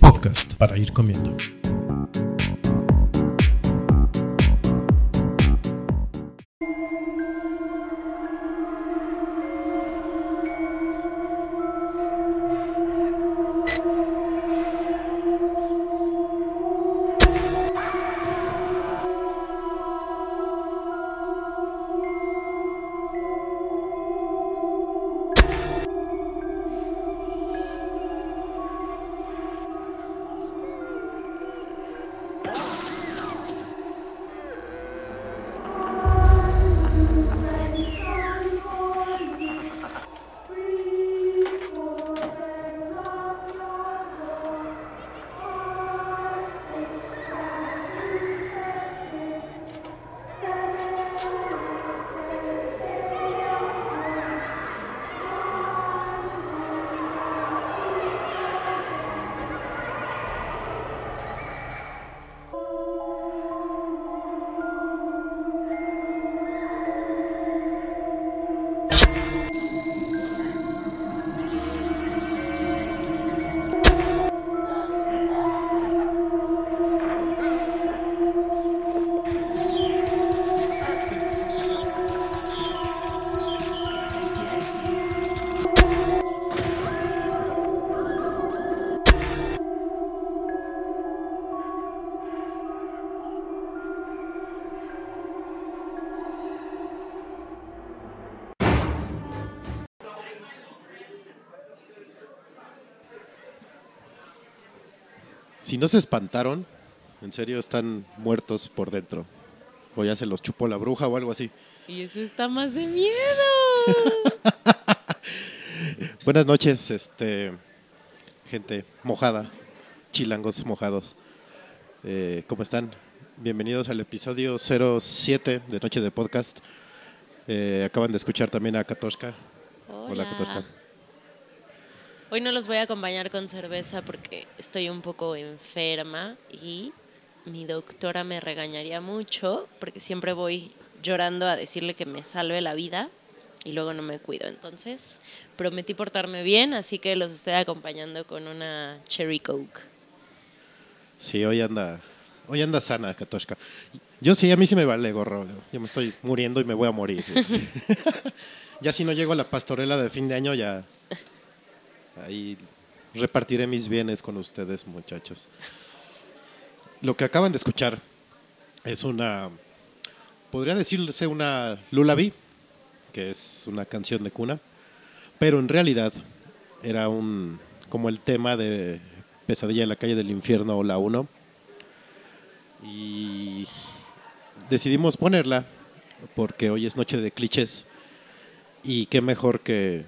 Podcast para ir comiendo. Si no se espantaron, en serio están muertos por dentro. O ya se los chupó la bruja o algo así. Y eso está más de miedo. Buenas noches, este gente mojada, chilangos mojados. Eh, ¿Cómo están? Bienvenidos al episodio 07 de Noche de Podcast. Eh, acaban de escuchar también a Katoshka. Hola, Katoshka. Hoy no los voy a acompañar con cerveza porque estoy un poco enferma y mi doctora me regañaría mucho porque siempre voy llorando a decirle que me salve la vida y luego no me cuido. Entonces prometí portarme bien, así que los estoy acompañando con una Cherry Coke. Sí, hoy anda, hoy anda sana, Katoshka. Yo sí, a mí sí me vale gorro. Yo me estoy muriendo y me voy a morir. ya si no llego a la pastorela de fin de año, ya Ahí repartiré mis bienes con ustedes, muchachos. Lo que acaban de escuchar es una, podría decirse una lullaby, que es una canción de cuna, pero en realidad era un como el tema de Pesadilla en la calle del infierno o la 1. Y decidimos ponerla porque hoy es noche de clichés y qué mejor que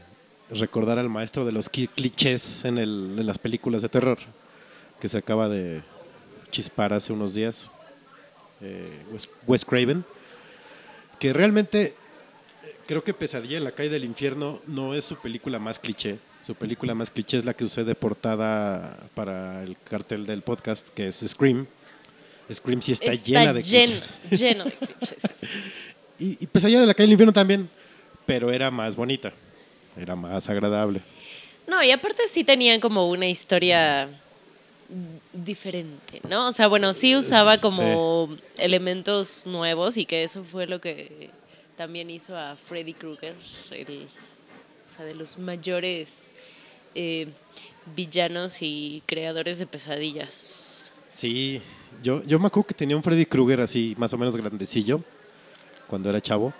recordar al maestro de los clichés en, el, en las películas de terror, que se acaba de chispar hace unos días, eh, Wes, Craven, que realmente creo que Pesadilla en la calle del infierno no es su película más cliché. Su película más cliché es la que usé de portada para el cartel del podcast, que es Scream. Scream sí está, llena de clichés. Lleno de clichés. y, y Pesadilla en la calle del infierno también, pero era más bonita era más agradable. No, y aparte sí tenían como una historia diferente, ¿no? O sea, bueno, sí usaba como elementos nuevos y que eso fue lo que también hizo a Freddy Krueger, o sea, de los mayores eh, villanos y creadores de pesadillas. Sí, yo, yo me acuerdo que tenía un Freddy Krueger así, más o menos grandecillo, cuando era chavo.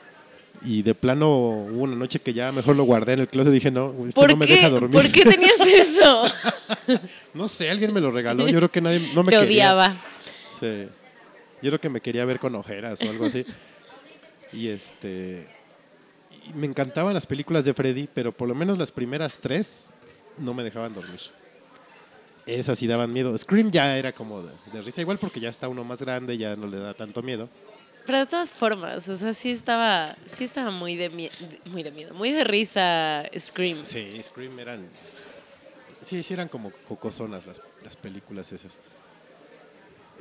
Y de plano hubo una noche que ya mejor lo guardé en el closet y dije, no, esto no me deja dormir. ¿Por qué tenías eso? no sé, alguien me lo regaló. Yo creo que nadie no me Te odiaba. Sí. Yo creo que me quería ver con ojeras o algo así. y este me encantaban las películas de Freddy, pero por lo menos las primeras tres no me dejaban dormir. Esas sí daban miedo. Scream ya era como de risa, igual porque ya está uno más grande, ya no le da tanto miedo. Pero de todas formas, o sea, sí estaba, sí estaba muy de, muy de miedo, muy de risa Scream. Sí, Scream eran, sí, sí eran como cocosonas las, las películas esas.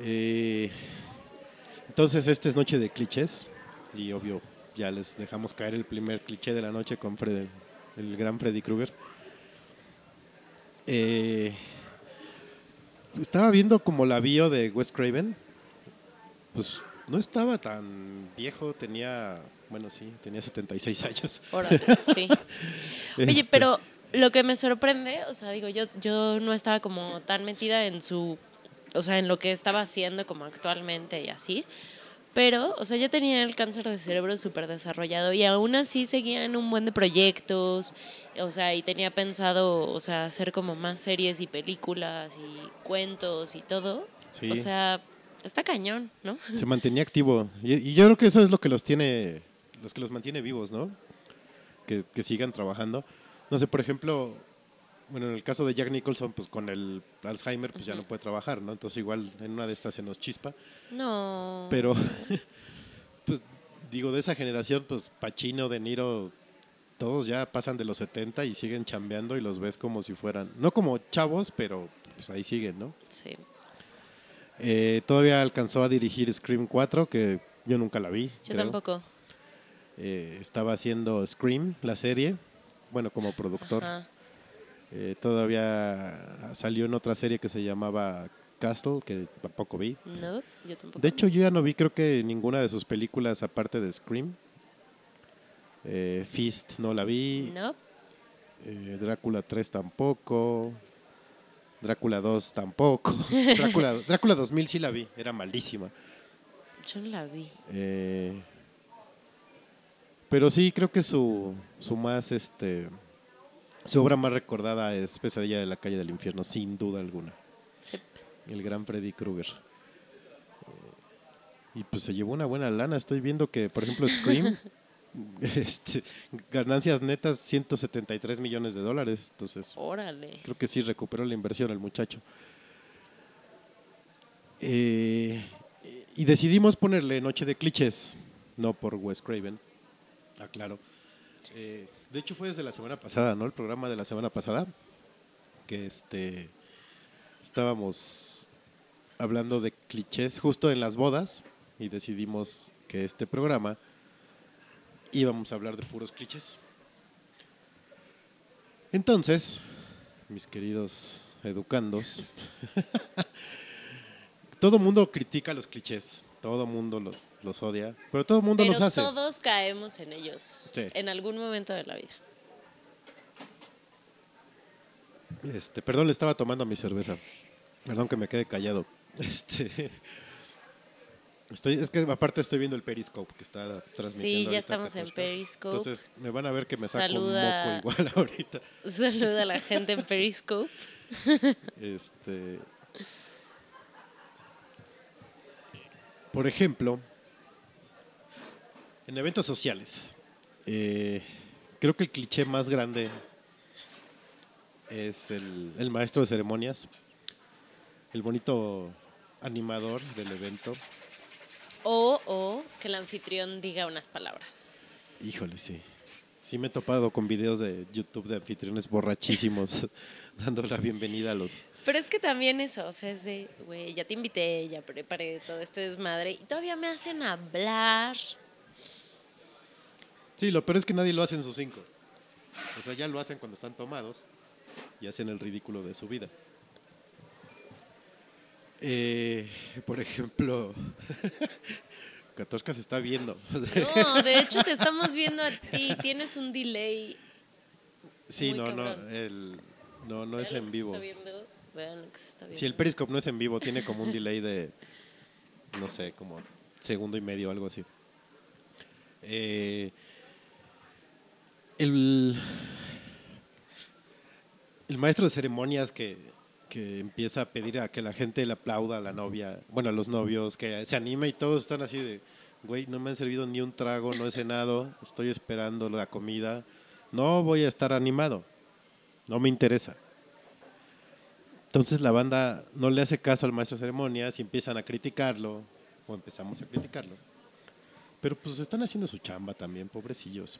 Eh, entonces, esta es Noche de Clichés y obvio ya les dejamos caer el primer cliché de la noche con Fred, el gran Freddy Krueger. Eh, estaba viendo como la bio de Wes Craven. Pues no estaba tan viejo, tenía, bueno, sí, tenía 76 años. Órale, sí. Oye, Este, pero lo que me sorprende, o sea, digo, yo, yo no estaba como tan metida en su, o sea, en lo que estaba haciendo como actualmente y así, pero, o sea, ya tenía el cáncer de cerebro súper desarrollado y aún así seguía en un buen de proyectos, o sea, y tenía pensado, o sea, hacer como más series y películas y cuentos y todo. Sí. O sea, está cañón, ¿no? se mantenía activo. Y, y yo creo que eso es lo que los tiene, los que los mantiene vivos, ¿no? Que, que sigan trabajando. No sé, por ejemplo, bueno, en el caso de Jack Nicholson, pues con el Alzheimer, pues ya no puede trabajar, ¿no? Entonces igual en una de estas se nos chispa. No. Pero, pues digo, de esa generación, pues Pacino, De Niro, todos ya pasan de los 70 y siguen chambeando y los ves como si fueran, no como chavos, pero pues ahí siguen, ¿no? Sí. Eh, todavía alcanzó a dirigir Scream 4, que yo nunca la vi. Yo creo. tampoco. Eh, estaba haciendo Scream, la serie, bueno, como productor. Eh, todavía salió en otra serie que se llamaba Castle, que tampoco vi. No, yo tampoco. De hecho, yo ya no vi creo que ninguna de sus películas aparte de Scream. Eh, Fist no la vi. no. Eh, Drácula 3 tampoco. Drácula 2 tampoco. Drácula, Drácula 2000 sí la vi, era malísima. Yo no la vi. Eh, pero sí, creo que su, su más, este, su obra más recordada es Pesadilla de la calle del infierno, sin duda alguna. Sí. El gran Freddy Krueger. Eh, Y pues se llevó una buena lana. Estoy viendo que, por ejemplo, Scream, este, ganancias netas 173 millones de dólares. Entonces, Órale. Creo que sí recuperó la inversión el muchacho. Eh, y decidimos ponerle Noche de Clichés, no por Wes Craven, aclaro. Eh, de hecho fue desde la semana pasada, ¿no? El programa de la semana pasada, que este estábamos hablando de clichés justo en las bodas y decidimos que este programa íbamos a hablar de puros clichés. Entonces, mis queridos educandos, todo mundo critica los clichés, todo mundo los, los odia, pero todo mundo Pero los hace. todos caemos en ellos Sí. en algún momento de la vida. Este, perdón, le estaba tomando mi cerveza. Perdón que me quede callado. Este, estoy, es que aparte estoy viendo el Periscope que está transmitiendo. Sí, ya estamos en. Periscope. Entonces me van a ver que me saco Saluda- un moco igual ahorita. Saluda a la gente en Periscope. Este, por ejemplo, en eventos sociales, eh, creo que el cliché más grande es el, el maestro de ceremonias, el bonito animador del evento. O, o que el anfitrión diga unas palabras. Híjole, sí. Sí me he topado con videos de YouTube de anfitriones borrachísimos dando la bienvenida a los... Pero es que también eso, o sea, es de, güey, ya te invité, ya preparé todo este desmadre y todavía me hacen hablar. Sí, lo peor es que nadie lo hace en sus cinco. O sea, ya lo hacen cuando están tomados y hacen el ridículo de su vida. Eh, por ejemplo, Katoshka se está viendo. No, de hecho te estamos viendo a ti, tienes un delay. sí, no, no, el- no, no Vean es en vivo. Si el Periscope no es en vivo, tiene como un delay de, no sé, como segundo y medio, algo así. Eh, el, el maestro de ceremonias que, que empieza a pedir a que la gente le aplauda a la novia, bueno, a los novios, que se anime y todos están así de, güey, no me han servido ni un trago, no he cenado, estoy esperando la comida, no voy a estar animado, no me interesa. Entonces la banda no le hace caso al maestro de ceremonias y empiezan a criticarlo, o empezamos a criticarlo. Pero pues están haciendo su chamba también, pobrecillos.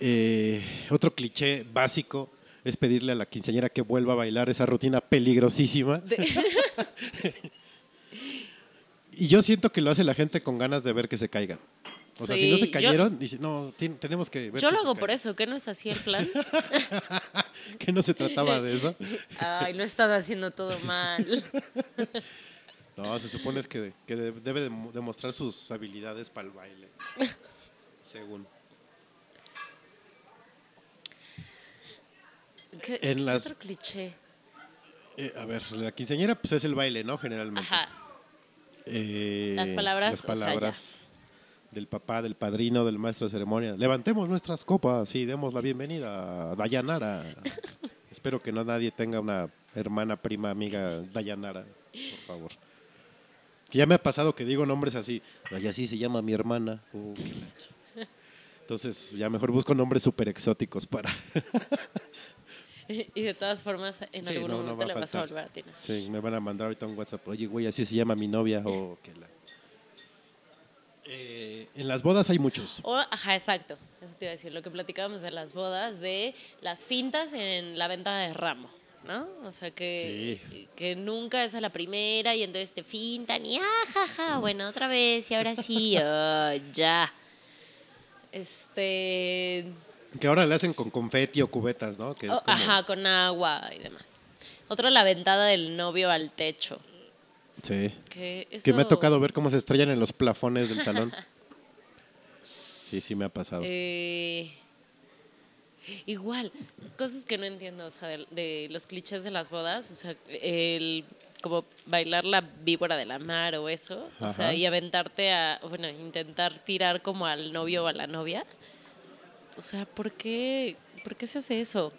Eh, otro cliché básico es pedirle a la quinceañera que vuelva a bailar esa rutina peligrosísima. y yo siento que lo hace la gente con ganas de ver que se caigan. O sea, si no se yo- cayeron, dice, no, tenemos que ver Yo que lo hago por caigan". eso, ¿qué no es así el plan? que no se trataba de eso. Ay, lo he estado haciendo todo mal. No, se supone es que, que de- debe de mo- demostrar sus habilidades para el baile. Según. ¿Qué, En qué las- otro cliché? Eh, a ver, la quinceañera pues es el baile, ¿no? Generalmente. Ajá. Eh, Las palabras, Las o sea, ya. palabras del papá, del padrino, del maestro de ceremonia. Levantemos nuestras copas y demos la bienvenida a Dayanara. Espero que no nadie tenga una hermana, prima, amiga Dayanara, por favor. Que ya me ha pasado que digo nombres así. Ay, así se llama mi hermana. Ch- Entonces, ya mejor busco nombres súper exóticos para. Y de todas formas, en Sí, algún no, no momento a le vas a volver a tirar. Sí, me van a mandar ahorita un WhatsApp. Oye, güey, así se llama mi novia o que la. Eh, en las bodas hay muchos. O, ajá, exacto. Eso te iba a decir. Lo que platicábamos de las bodas, de las fintas en la venta de ramo, ¿no? O sea, que, que nunca es a la primera y entonces te fintan y ajaja, bueno, otra vez y ahora sí, oh, ya. Este. Que ahora le hacen con confeti o cubetas, ¿no? Que es oh, como- Ajá, con agua y demás. Otro, la ventada del novio al techo. Sí. Que, eso, Que me ha tocado ver cómo se estrellan en los plafones del salón. Sí, sí me ha pasado. Eh, igual, cosas que no entiendo, o sea, de, de los clichés de las bodas, o sea, el como bailar la víbora de la mar o eso, o sea, y aventarte a, bueno, intentar tirar como al novio o a la novia. O sea, ¿por qué, ¿por qué se hace eso?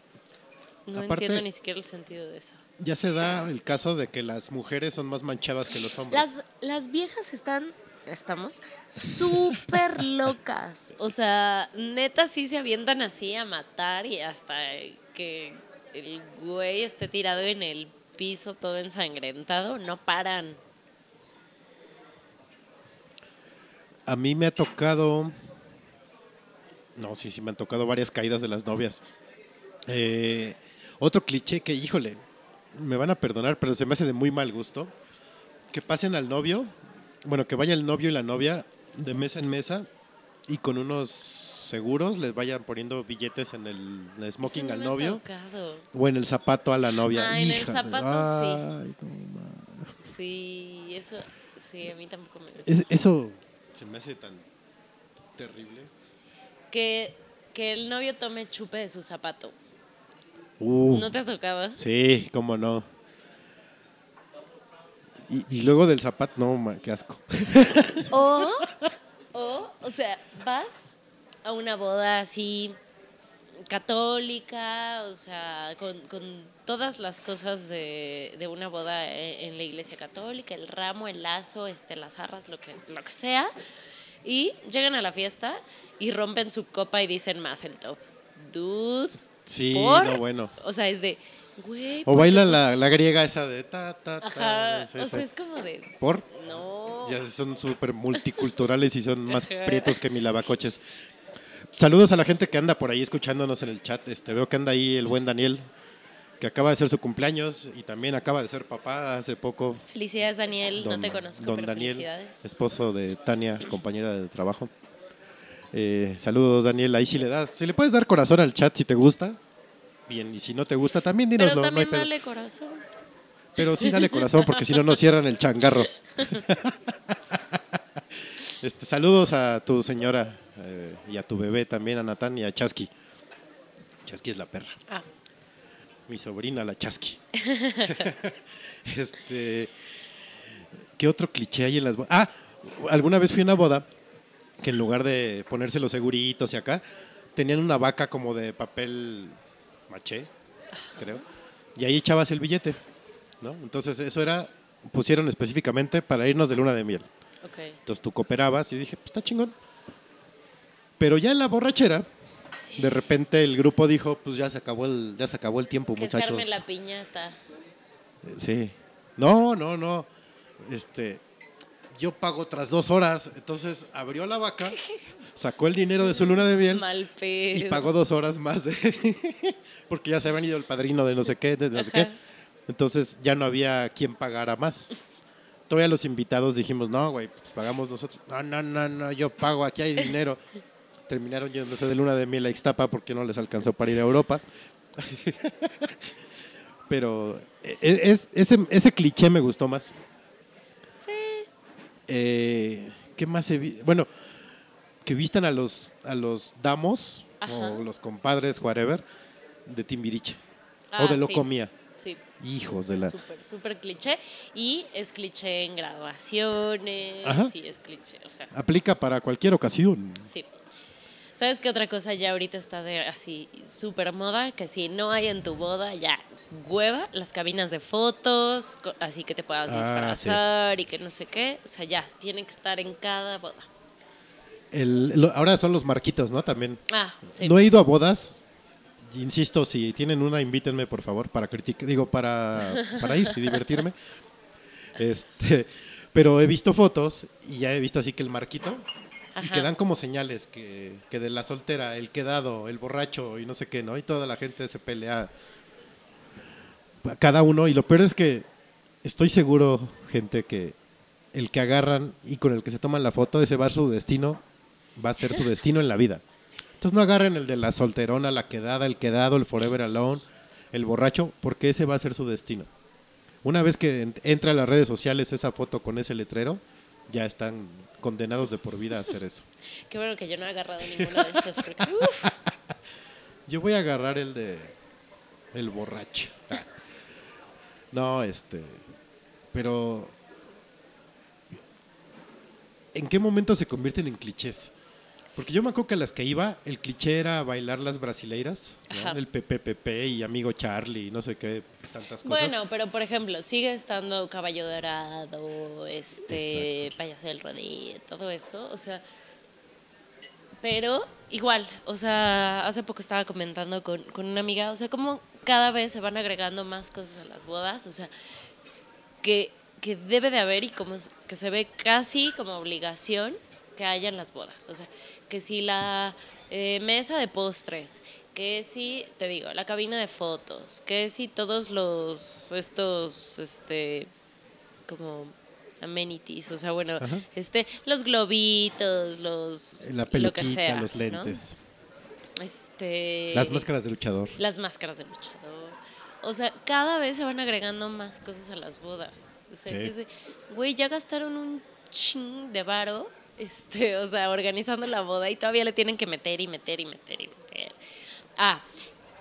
No Aparte- entiendo ni siquiera el sentido de eso. Ya se da el caso de que las mujeres son más manchadas que los hombres. Las, las viejas están, estamos, súper locas. O sea, neta sí se avientan así a matar y hasta que el güey esté tirado en el piso todo ensangrentado, no paran. A mí me ha tocado. No, sí, sí, me han tocado varias caídas de las novias. Eh, otro cliché que, híjole, me van a perdonar, pero se me hace de muy mal gusto. Que pasen al novio, bueno, que vaya el novio y la novia de mesa en mesa y con unos seguros les vayan poniendo billetes en el, el smoking no al novio tocado. o en el zapato a la novia. Ah, en el zapato, sí. Ay, no, ma. Sí, eso, sí, a mí tampoco me gusta. Es- eso se me hace tan terrible. Que, que el novio tome chupe de su zapato. Uh. ¿No te ha tocado? Sí, cómo no. Y, y luego del zapato, no, ma, qué asco. O, o, o sea, vas a una boda así católica, o sea, con, con todas las cosas de, de una boda e- en la iglesia católica, el ramo, el lazo, este, las arras, lo que, lo que sea, y llegan a la fiesta y rompen su copa y dicen más el top. Dude, Sí, ¿por? no, bueno. O sea, es de, güey. O ¿por qué baila la, la griega esa de ta, ta, ta. Ajá, o sea, es como de, ¿Por? no. Ya son súper multiculturales y son más Ajá. prietos que mi lavacoches. Saludos a la gente que anda por ahí escuchándonos en el chat. Este, veo que anda ahí el buen Daniel, que acaba de ser su cumpleaños y también acaba de ser papá hace poco. Felicidades, Daniel. no Don- te conozco, don pero Daniel, felicidades. esposo de Tania, compañera de trabajo. Eh, saludos, Daniel. Ahí si le das, si le puedes dar corazón al chat si te gusta. Bien, y si no te gusta, también Pero no hay también pedo. dale corazón. Pero sí, dale corazón, porque si no nos cierran el changarro. Este, saludos a tu señora eh, y a tu bebé también, a Natán y a Chasqui. Chasqui es la perra. Ah, Mi sobrina, la Chasqui. este, ¿Qué otro cliché hay en las bodas? Ah, alguna vez fui a una boda que en lugar de ponerse los seguritos y acá, tenían una vaca como de papel maché, creo. Y ahí echabas el billete, ¿no? Entonces eso era, pusieron específicamente para irnos de luna de miel. Entonces tú cooperabas y dije, pues está chingón. Pero ya en la borrachera, de repente el grupo dijo, pues ya se acabó el, ya se acabó el tiempo, Que muchachos. la piñata. Sí. No, no, no. Este, yo pago otras dos horas. Entonces abrió la vaca, sacó el dinero de su luna de miel Mal pedo. y pagó dos horas más de porque ya se había ido el padrino de no sé qué, de no sé qué. Entonces ya no había quien pagara más. Todavía los invitados dijimos, no, güey, pues pagamos nosotros. No, no, no, no, yo pago, aquí hay dinero. Terminaron yéndose de luna de miel a Ixtapa porque no les alcanzó para ir a Europa. Pero eh, es- ese, ese cliché me gustó más. Sí. Eh, ¿Qué más he vi- Bueno, que vistan a los, a los damos Ajá. o los compadres, whatever, de Timbiriche. Ah, o de lo sí. Sí. Hijos de la... Súper, súper cliché. Y es cliché en graduaciones. Ajá. Sí, es cliché. O sea, Aplica para cualquier ocasión. sí. ¿Sabes qué otra cosa ya ahorita está de así súper moda? Que si no hay en tu boda, ya hueva, las cabinas de fotos, así que te puedas Ah, disfrazar y que no sé qué. O sea, ya, tienen que estar en cada boda. El- lo- ahora son los marquitos, ¿no? También. Ah, sí. No he ido a bodas. Insisto, si tienen una, invítenme, por favor, para criticar, digo, para, para ir y divertirme. Este, pero he visto fotos y ya he visto así que el marquito y que dan como señales que, que de la soltera, el quedado, el borracho y no sé qué, ¿no? Y toda la gente se pelea cada uno y lo peor es que estoy seguro, gente, que el que agarran y con el que se toman la foto, ese va a ser su destino, va a ser su destino en la vida. Entonces no agarren el de la solterona, la quedada, el quedado, el forever alone, el borracho, porque ese va a ser su destino. Una vez que en- entra a las redes sociales esa foto con ese letrero, ya están condenados de por vida a hacer eso. Qué bueno que yo no he agarrado ninguno de esos. Porque, uf, Yo voy a agarrar el de el borracho. No, este, pero ¿en qué momento se convierten en clichés? Porque yo me acuerdo que a las que iba, el cliché era bailar las brasileiras, ¿no? El PPPP y amigo Charlie, y no sé qué, tantas cosas. Bueno, pero por ejemplo, sigue estando Caballo Dorado, este, Exacto. Payaso del Rodillo, todo eso, o sea, pero igual, o sea, hace poco estaba comentando con, con una amiga, o sea, como cada vez se van agregando más cosas a las bodas, o sea, que, que debe de haber y como que se ve casi como obligación que haya en las bodas. O sea, que si la eh, mesa de postres, que si, te digo, la cabina de fotos, que si todos los, estos, este, como amenities, o sea, bueno, Ajá. este, los globitos, los, La lo que peluquita, sea, los ¿no? lentes, Este, las máscaras de luchador. las máscaras de luchador. O sea, cada vez se van agregando más cosas a las bodas. O sea, Sí. que güey, ya gastaron un ching de varo, este, o sea, organizando la boda y todavía le tienen que meter y meter y meter y meter. Ah,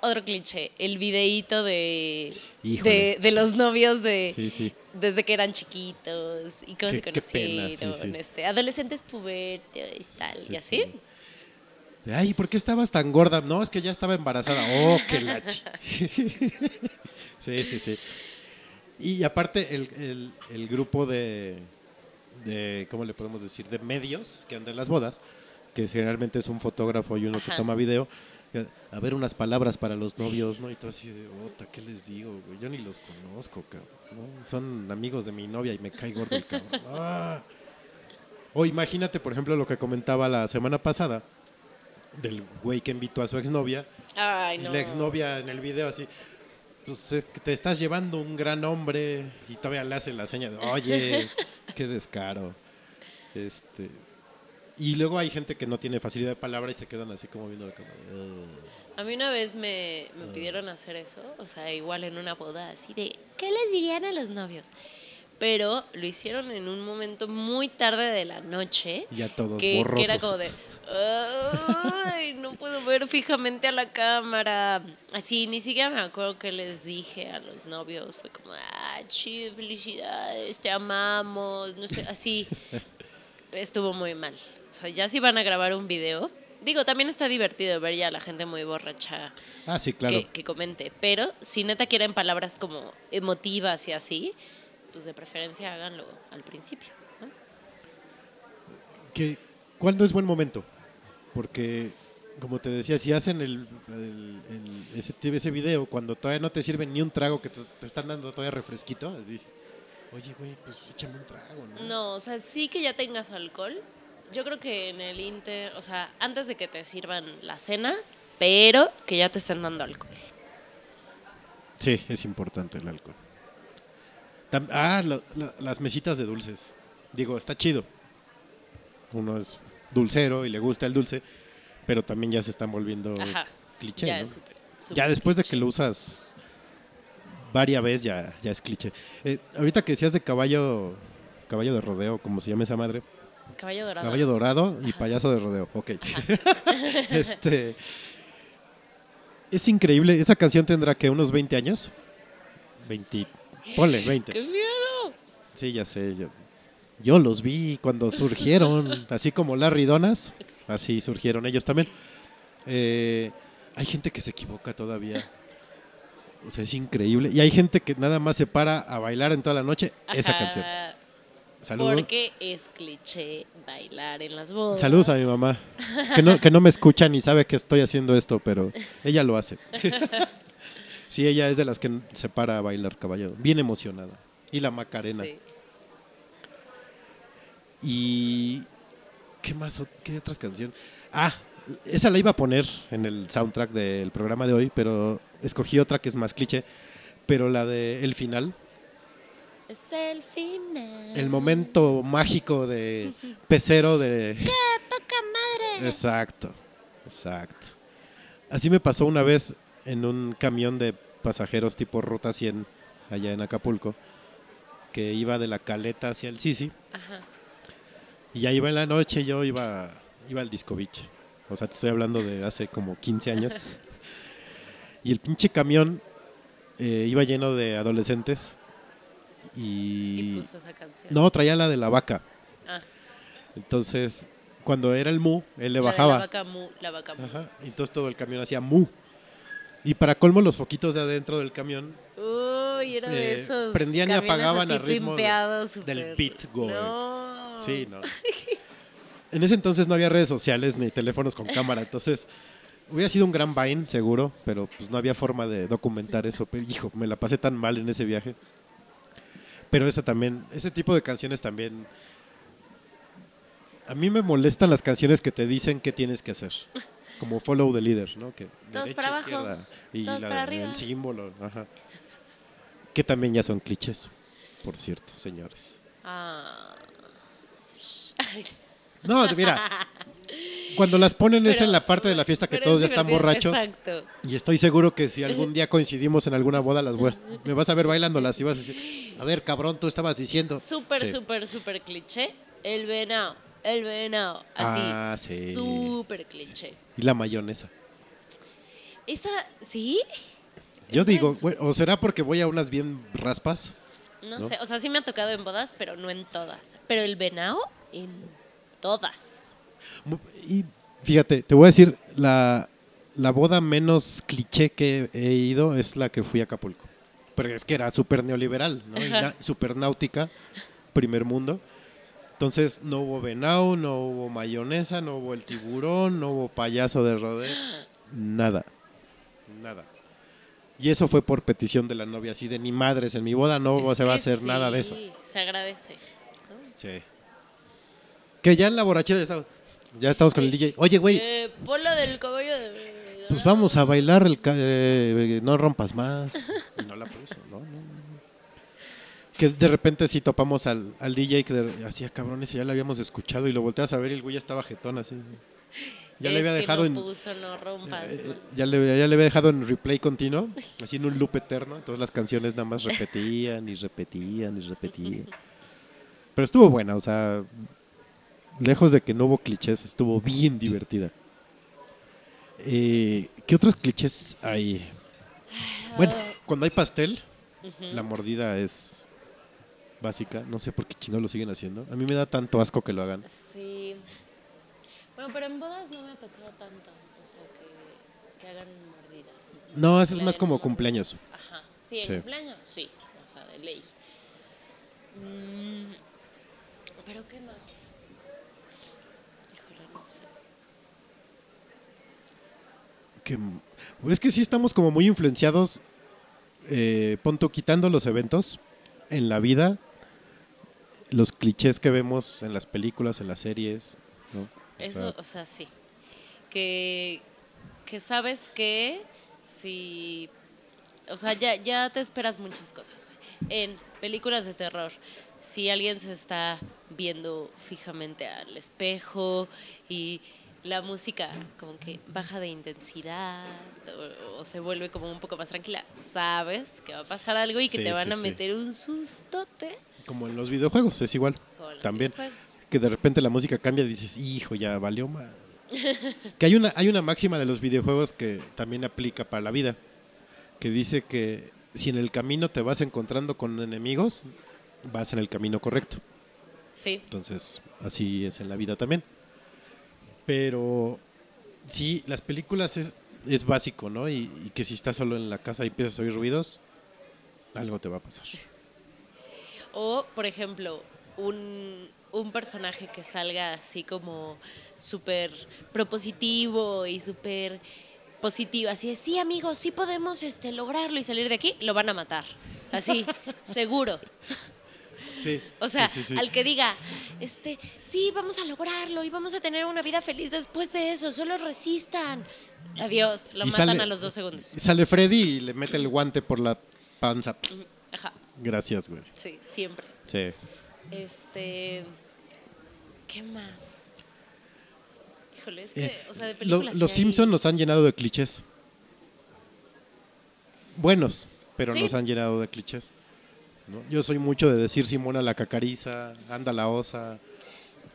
otro cliché, el videíto de, de, de los novios de Sí, sí. desde que eran chiquitos y cómo Qué- se pena, conocieron, sí, este, adolescentes pubertos y tal, y así. sí. Ay, ¿por qué estabas tan gorda? No, es que ya estaba embarazada. Oh, qué lachi. sí, sí, sí. Y aparte, el, el- el grupo de, de, ¿cómo le podemos decir? De medios que andan en las bodas, que generalmente es un fotógrafo y uno que toma video. A ver, unas palabras para los novios, ¿no? Y todo así de, "Ota, ¿qué les digo? güey? Yo ni los conozco, cabrón. ¿no? Son amigos de mi novia y me cae gordo el cabrón. Ah. O imagínate, por ejemplo, lo que comentaba la semana pasada del güey que invitó a su exnovia Ay, y no. la exnovia en el video así, pues es que te estás llevando un gran hombre y todavía le hace la seña de, oye, qué descaro. Este, y luego hay gente que no tiene facilidad de palabra y se quedan así como viendo como, "Ugh". A mí una vez me, me pidieron hacer eso, o sea, igual en una boda así de, ¿qué les dirían a los novios? Pero lo hicieron en un momento muy tarde de la noche, Y ya todos que, que borrosos. era como de, ay, no puedo ver fijamente a la cámara. Así, ni siquiera me acuerdo que les dije a los novios, fue como, ah, sí, felicidades, te amamos, no sé, así. Estuvo muy mal. O sea, ya si van a grabar un video, digo, también está divertido ver ya a la gente muy borracha Ah, sí, claro. que, que comente. Pero si neta quieren palabras como emotivas y así, pues de preferencia háganlo al principio. ¿no? que ¿Cuándo es buen momento? Porque, como te decía, si hacen el, el- el- ese, ese video cuando todavía no te sirven ni un trago, que te, te están dando todavía refresquito, dices, oye, güey, pues échame un trago, ¿no? No, o sea, sí que ya tengas alcohol. Yo creo que en el Inter, o sea, antes de que te sirvan la cena, pero que ya te estén dando alcohol. Sí, es importante el alcohol. Tam- ah, lo- lo- las mesitas de dulces. Digo, está chido. Uno es dulcero y le gusta el dulce, pero también ya se están volviendo Ajá. cliché, ya ¿no? es súper. súper Ya después de cliché. que lo usas varias veces ya, ya es cliché. Eh, ahorita que decías de caballo, caballo de rodeo, como se llama esa madre, Caballo dorado. caballo dorado y payaso de rodeo, ok. este, es increíble, esa canción tendrá que unos 20 años. 20, ponle 20. ¡Qué miedo! Sí, ya sé. Yo, yo los vi cuando surgieron, así como Larry Donas, así surgieron ellos también. Eh, hay gente que se equivoca todavía. O sea, es increíble. Y hay gente que nada más se para a bailar en toda la noche esa canción. Saludos. Porque es cliché bailar en las bodas. Saludos a mi mamá, que no, que no me escucha ni sabe que estoy haciendo esto, pero ella lo hace. sí, ella es de las que se para a bailar caballo, bien emocionada. Y la Macarena. Sí. Y. ¿Qué más? ¿Qué otras canciones? Ah, esa la iba a poner en el soundtrack del programa de hoy, pero escogí otra que es más cliché. Pero la de El final, Es el final. el momento mágico de pecero de. ¡Qué poca madre! Exacto, exacto. Así me pasó una vez en un camión de pasajeros tipo Ruta 100 allá en Acapulco, que iba de la caleta hacia el Sisi. Ajá. Y ya iba en la noche, yo iba, iba al Disco Beach. O sea, te estoy hablando de hace como 15 años. y el pinche camión eh, iba lleno de adolescentes. Y Y. puso esa canción. No, traía la de la vaca. Ah, Entonces, cuando era el mu, él le la de bajaba. La vaca mu, la vaca mu. Ajá, entonces todo el camión hacía mu. Y para colmo, los foquitos de adentro del camión Uy, era de Eh, esos. prendían y apagaban al ritmo de- del goer. No. Sí, no. En ese entonces no había redes sociales ni teléfonos con cámara, entonces hubiera sido un gran Vine, seguro, pero pues no había forma de documentar eso. Pero, hijo, me la pasé tan mal en ese viaje. Pero esa también, ese tipo de canciones también. A mí me molestan las canciones que te dicen qué tienes que hacer. Como Follow the Leader, ¿no? Que Todos derecha, para abajo, izquierda, y todos la- para arriba. el símbolo, ajá. Que también ya son clichés, por cierto, señores. Ah. No, mira, cuando las ponen es en la parte de la fiesta que todos ya es están borrachos. Exacto. Y estoy seguro que si algún día coincidimos en alguna boda, las voy a- me vas a ver bailándolas y vas a decir, a ver, cabrón, tú estabas diciendo. Súper, Sí. súper, súper cliché. El venado. El venado. Así. Ah, sí. Súper cliché. Y la mayonesa. Esa, ¿sí? Yo digo, bueno, o será porque voy a unas bien raspas. No, ¿No? sé. O sea, sí me ha tocado en bodas, pero no en todas. Pero el venado, en todas. Y fíjate, te voy a decir, la, la boda menos cliché que he ido es la que fui a Acapulco. Pero es que era súper neoliberal, ¿no? Súper náutica, primer mundo. Entonces no hubo venado, no hubo mayonesa, no hubo el tiburón, no hubo payaso de rodeo, nada, nada. Y eso fue por petición de la novia, así de ni madres, en mi boda no Es se va a hacer nada de eso. Se agradece. Sí. Que ya en la borrachera ya estamos, ya estamos con el DJ. Oye, güey, Eh, ponla del caballo de. pues vamos a bailar el ca- eh, no rompas más. Y no la puso, ¿no? no, no. Que de repente sí topamos al, al DJ que de- hacía cabrón ese ya lo habíamos escuchado y lo volteas a ver y el güey ya estaba jetón así. Ya le había que dejado no en puso, no rompas. eh, ¿no? ya le, ya le había dejado en replay continuo, así en un loop eterno, entonces las canciones nada más repetían y repetían y repetían. Pero estuvo buena, o sea, lejos de que no hubo clichés, estuvo bien divertida. Eh, ¿Qué otros clichés hay? Bueno, cuando hay pastel, la mordida es básica. No sé por qué chingados lo siguen haciendo. A mí me da tanto asco que lo hagan. Sí. Bueno, pero en bodas no me ha tocado tanto. O sea, que, que hagan mordida. No, eso es más como cumpleaños. Ajá. Sí, en Sí. cumpleaños, sí. O sea, de ley. Mm, pero ¿qué más? Híjole, no sé. Que, es que sí estamos como muy influenciados, eh, punto, quitando los eventos en la vida, los clichés que vemos en las películas, en las series. ¿no? O Eso, sea, o sea, sí. Que, que sabes que si... O sea, ya, ya te esperas muchas cosas. En películas de terror, si alguien se está viendo fijamente al espejo y la música como que baja de intensidad o, o se vuelve como un poco más tranquila, sabes que va a pasar algo y que Sí, te van sí, a sí. meter un sustote Como en los videojuegos, es igual. También. Que de repente la música cambia y dices, hijo, ya valió mal. que hay una, hay una máxima de los videojuegos que también aplica para la vida. Que dice que si en el camino te vas encontrando con enemigos, vas en el camino correcto. Sí, Entonces, así es en la vida también. Pero sí, las películas es, es básico, ¿no? Y, y que si estás solo en la casa y empiezas a oír ruidos, algo te va a pasar. O, por ejemplo, un, un personaje que salga así como súper propositivo y súper positivo, así de, sí amigos, sí podemos este, lograrlo y salir de aquí, lo van a matar. Así, seguro. Sí. O sea, sí, sí, sí. al que diga, este, sí, vamos a lograrlo y vamos a tener una vida feliz después de eso, solo resistan. Adiós, lo Y matan sale- a los dos segundos. Sale Freddy y le mete el guante por la panza. Ajá, Gracias, güey. sí, siempre. Sí. Este. ¿Qué más? Híjole, es Eh, que, o sea, de lo- películas. los Simpsons nos han llenado de clichés. Buenos, pero nos han llenado de clichés. ¿No? Yo soy mucho de decir Simona la cacariza, anda la osa.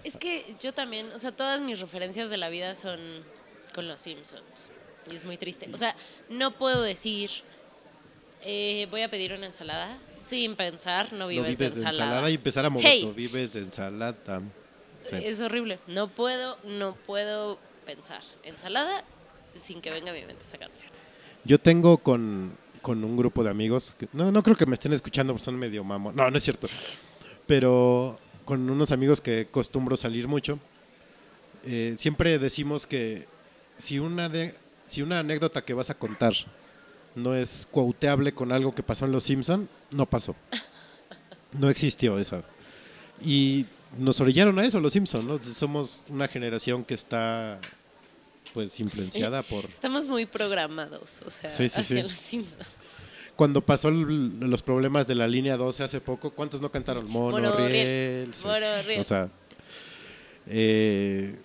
Es que yo también, o sea, todas mis referencias de la vida son con los Simpsons. Y es muy triste. O sea, no puedo decir. eh, voy a pedir una ensalada sin pensar, no No vives, vives de de ensalada. ensalada y empezar a mover. Hey. No vives de ensalada. Sí. Es horrible. No puedo, no puedo pensar ensalada sin que venga a mi mente esa canción. Yo tengo con, con un grupo de amigos, no, no creo que me estén escuchando son medio mamo. No, no es cierto. Pero con unos amigos que costumbro salir mucho, eh, siempre decimos que si una, de, si una anécdota que vas a contar no es cuauteable con algo que pasó en Los Simpson, no pasó. No existió eso. Y nos orillaron a eso los Simpson, ¿no? Somos una generación que está pues influenciada por Estamos muy programados, o sea, Sí, sí, hacia sí. los Simpsons. Cuando pasó el- los problemas de la línea 12 hace poco, ¿cuántos no cantaron? Monorriel. Monorriel, sí. Monorriel. O sea, eh,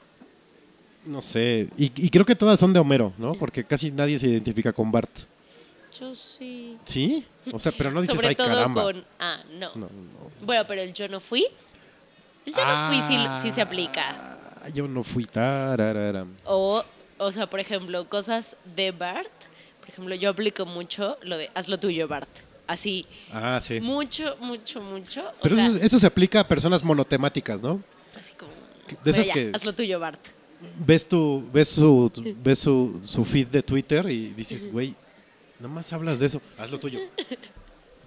no sé. Y, y creo que todas son de Homero, ¿no? Porque casi nadie se identifica con Bart. Yo sí. ¿Sí? O sea, pero no dices, Sobre ay, todo caramba. con. Ah, no. No, no. Bueno, pero el yo no fui. El yo no fui sí, sí se aplica. Ah, Yo no fui. tararara. O, o sea, por ejemplo, cosas de Bart. Por ejemplo, yo aplico mucho lo de haz lo tuyo, Bart. Así. Ah, sí. Mucho, mucho, mucho. O Pero sea, eso, eso se aplica a personas monotemáticas, ¿no? así como. De "Bueno, esas ya, que Haz lo tuyo, Bart. ves tu ves su ves su, su feed de Twitter y dices, güey, nomás hablas de eso, haz lo tuyo.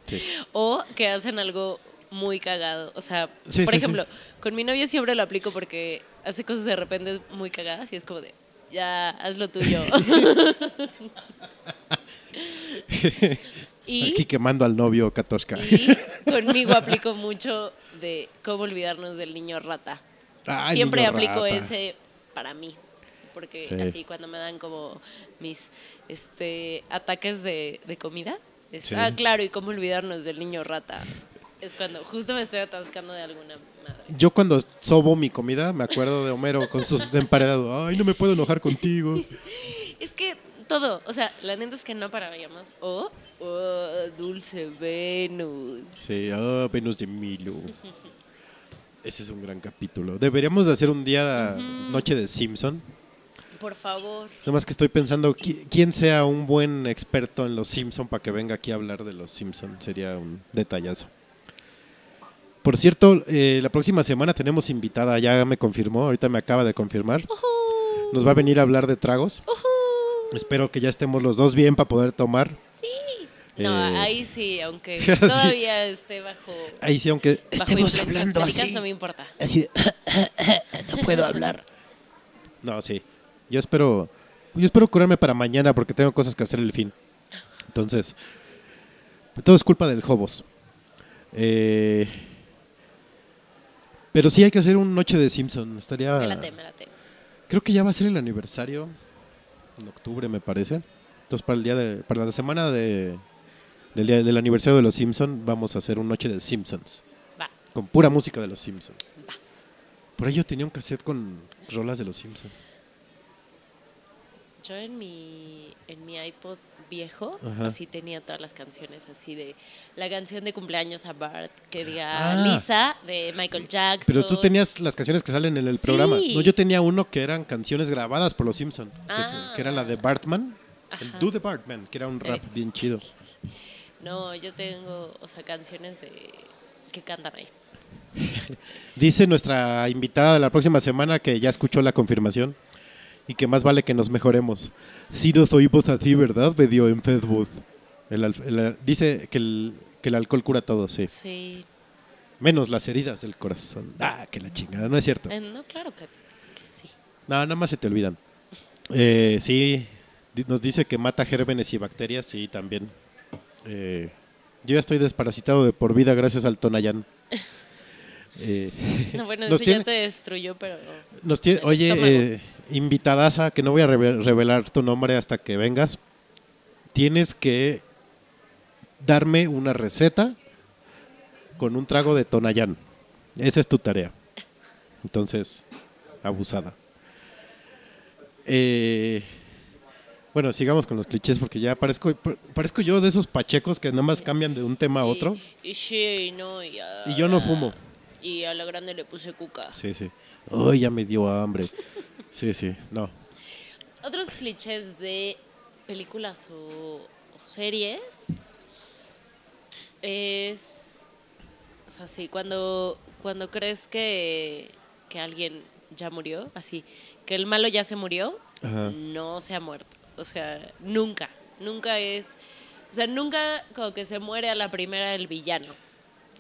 Sí. O que hacen algo muy cagado. O sea, Sí, por sí, ejemplo, con mi novio siempre lo aplico porque hace cosas de repente muy cagadas y es como de, ya, haz lo tuyo. y, Aquí quemando al novio Katoshka. y conmigo aplico mucho de cómo olvidarnos del niño rata. Ay, siempre niño aplico rata. ese para mí. Porque Sí. así cuando me dan como mis este ataques de, de comida, es, Sí. ah, claro, y cómo olvidarnos del niño rata. Es cuando justo me estoy atascando de alguna madre. Yo cuando sobo mi comida me acuerdo de Homero con sus emparedados. Ay, no me puedo enojar contigo. Es que todo, o sea, la neta es que no pararíamos. O, oh, Dulce Venus. Sí, ah, Venus de Milo. Ese es un gran capítulo. Deberíamos de hacer un día noche de Simpson. Por favor. Nada más que estoy pensando qui- quién sea un buen experto en los Simpson para que venga aquí a hablar de los Simpson. Sería un detallazo. Por cierto, eh, la próxima semana tenemos invitada, ya me confirmó, ahorita me acaba de confirmar. Nos va a venir a hablar de tragos. Espero que ya estemos los dos bien para poder tomar. No, Eh, ahí sí, aunque sí. todavía esté bajo, Ahí sí, aunque bajo Estemos hablando así. no me importa. Así, no puedo hablar. No, sí. Yo espero, yo espero curarme para mañana porque tengo cosas que hacer el fin. Entonces, todo es culpa del Hobos. Eh, pero sí hay que hacer un noche de Simpson. Estaría. Me late, me late. Creo que ya va a ser el aniversario en octubre, me parece. Entonces, para el día de, para la semana de, del día del aniversario de los Simpsons, vamos a hacer un noche de Simpsons Va, con pura música de los Simpsons. va. Por ahí yo tenía un cassette con rolas de los Simpsons. Yo en mi, en mi iPod viejo, Ajá. así tenía todas las canciones, así de la canción de cumpleaños a Bart, que diga Ah. Lisa, de Michael Jackson. Pero tú tenías las canciones que salen en el programa. No, yo tenía uno que eran canciones grabadas por los Simpson, que, es- Ah. que era la de Bartman, el. Do the Bartman, que era un rap Eh. bien chido. No, yo tengo, o sea, canciones de que cantan ahí. Dice nuestra invitada de la próxima semana que ya escuchó la confirmación y que más vale que nos mejoremos. Si nos oímos así, ¿verdad? Me dio en Facebook. El dice que el, que el alcohol cura todo, sí. Sí. Menos las heridas del corazón. Ah, que la chingada, no es cierto. Eh, no, claro que, que sí. No, nada más se te olvidan. Eh, sí, nos dice que mata gérmenes y bacterias, sí, también. Eh, yo ya estoy desparasitado de por vida gracias al Tonayán. Eh, No, bueno, eso tiene- ya te destruyó, pero Nos tiene, oye, eh, invitadaza, que no voy a reve- revelar tu nombre hasta que vengas. Tienes que darme una receta con un trago de Tonayán. Esa es tu tarea. Entonces, abusada. Eh, bueno, sigamos con los clichés porque ya parezco, parezco yo de esos pachecos que nada más cambian de un tema a otro. Y, y sí, no, y, a- Y yo no fumo. Y a la grande le puse cuca. Sí, sí. Ay, ya me dio hambre. Sí, sí, no. Otros clichés de películas o, o series es, o sea, sí, cuando, cuando crees que, que alguien ya murió, así, que el malo ya se murió, Ajá. no se ha muerto. O sea, nunca, nunca es, o sea, nunca como que se muere a la primera el villano.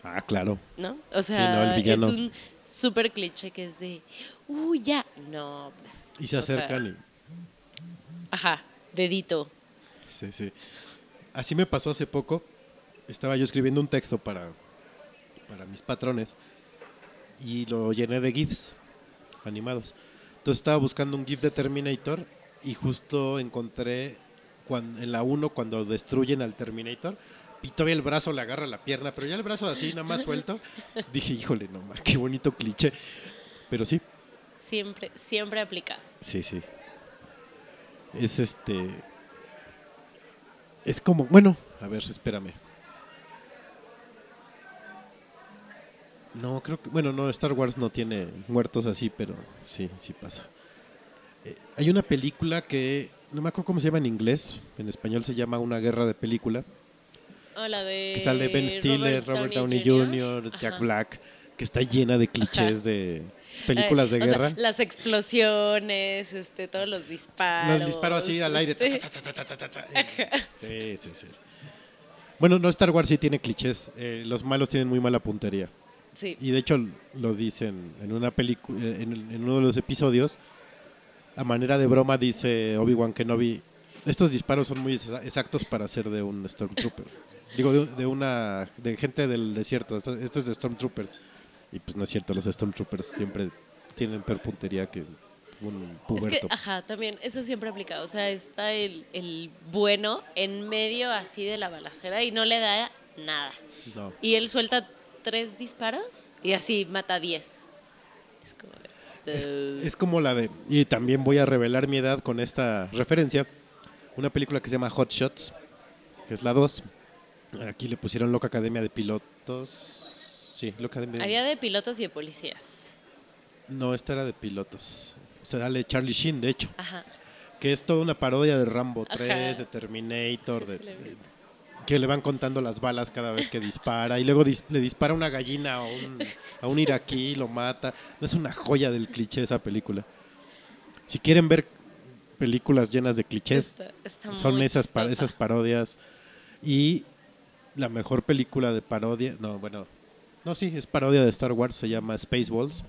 Ah, claro. ¿no? O Sí, sea, no, es un súper cliché que es de, uy, ya. No, pues. Y se o sea, acercan y... Ajá, dedito. Sí, sí. Así me pasó hace poco. Estaba yo escribiendo un texto para, para mis patrones y lo llené de GIFs animados. Entonces estaba buscando un GIF de Terminator y justo encontré cuan- en la 1 cuando destruyen al Terminator y todavía el brazo le agarra la pierna, pero ya el brazo así nada más suelto. Dije, híjole, no ma, qué bonito cliché. Pero sí, Siempre, siempre aplica. Sí, sí. Es este. Es como. Bueno, a ver, espérame. No, creo que. Bueno, no, Star Wars no tiene muertos así, pero sí, sí pasa. Eh, hay una película que. No me acuerdo cómo se llama en inglés. En español se llama Una guerra de película. O la de. Que sale Ben Stiller, Robert, Downey Jr., Jack Ajá. Black. Que está llena de clichés de películas de Eh, o sea, guerra. las explosiones, este, todos los disparos. Los disparo así al aire. Sí, sí, sí. Bueno, no, Star Wars sí tiene clichés. Eh, los malos tienen muy mala puntería. Sí. Y de hecho lo dicen en una película, en, en uno de los episodios. A manera de broma dice Obi-Wan Kenobi, estos disparos son muy exa- exactos para ser de un Stormtrooper. Digo, de, de una de gente del desierto. Esto, esto es de Stormtroopers. Y pues no es cierto, los Stormtroopers siempre tienen peor puntería que un Es puberto. que, ajá, también, eso siempre aplica. O sea, está el, el bueno en medio así de la balacera y no le da nada. No. Y él suelta tres disparos y así mata diez. Es como de, Es, es como la de, y también voy a revelar mi edad con esta referencia, una película que se llama Hot Shots, que es la 2. Aquí le pusieron Loca Academia de Pilotos. Sí, Loca Academia. Había de pilotos y de policías. No, esta era de pilotos. O sea, dale Charlie Sheen, de hecho, Ajá. que es toda una parodia de Rambo Ajá. 3, de Terminator, Sí, de, de- que le van contando las balas cada vez que dispara y luego dis- le dispara una gallina a un, a un iraquí y lo mata. Es una joya del cliché esa película. Si quieren ver películas llenas de clichés, Está- está son esas, esas parodias. Y la mejor película de parodia, no, bueno, no, sí, es parodia de Star Wars, se llama Spaceballs.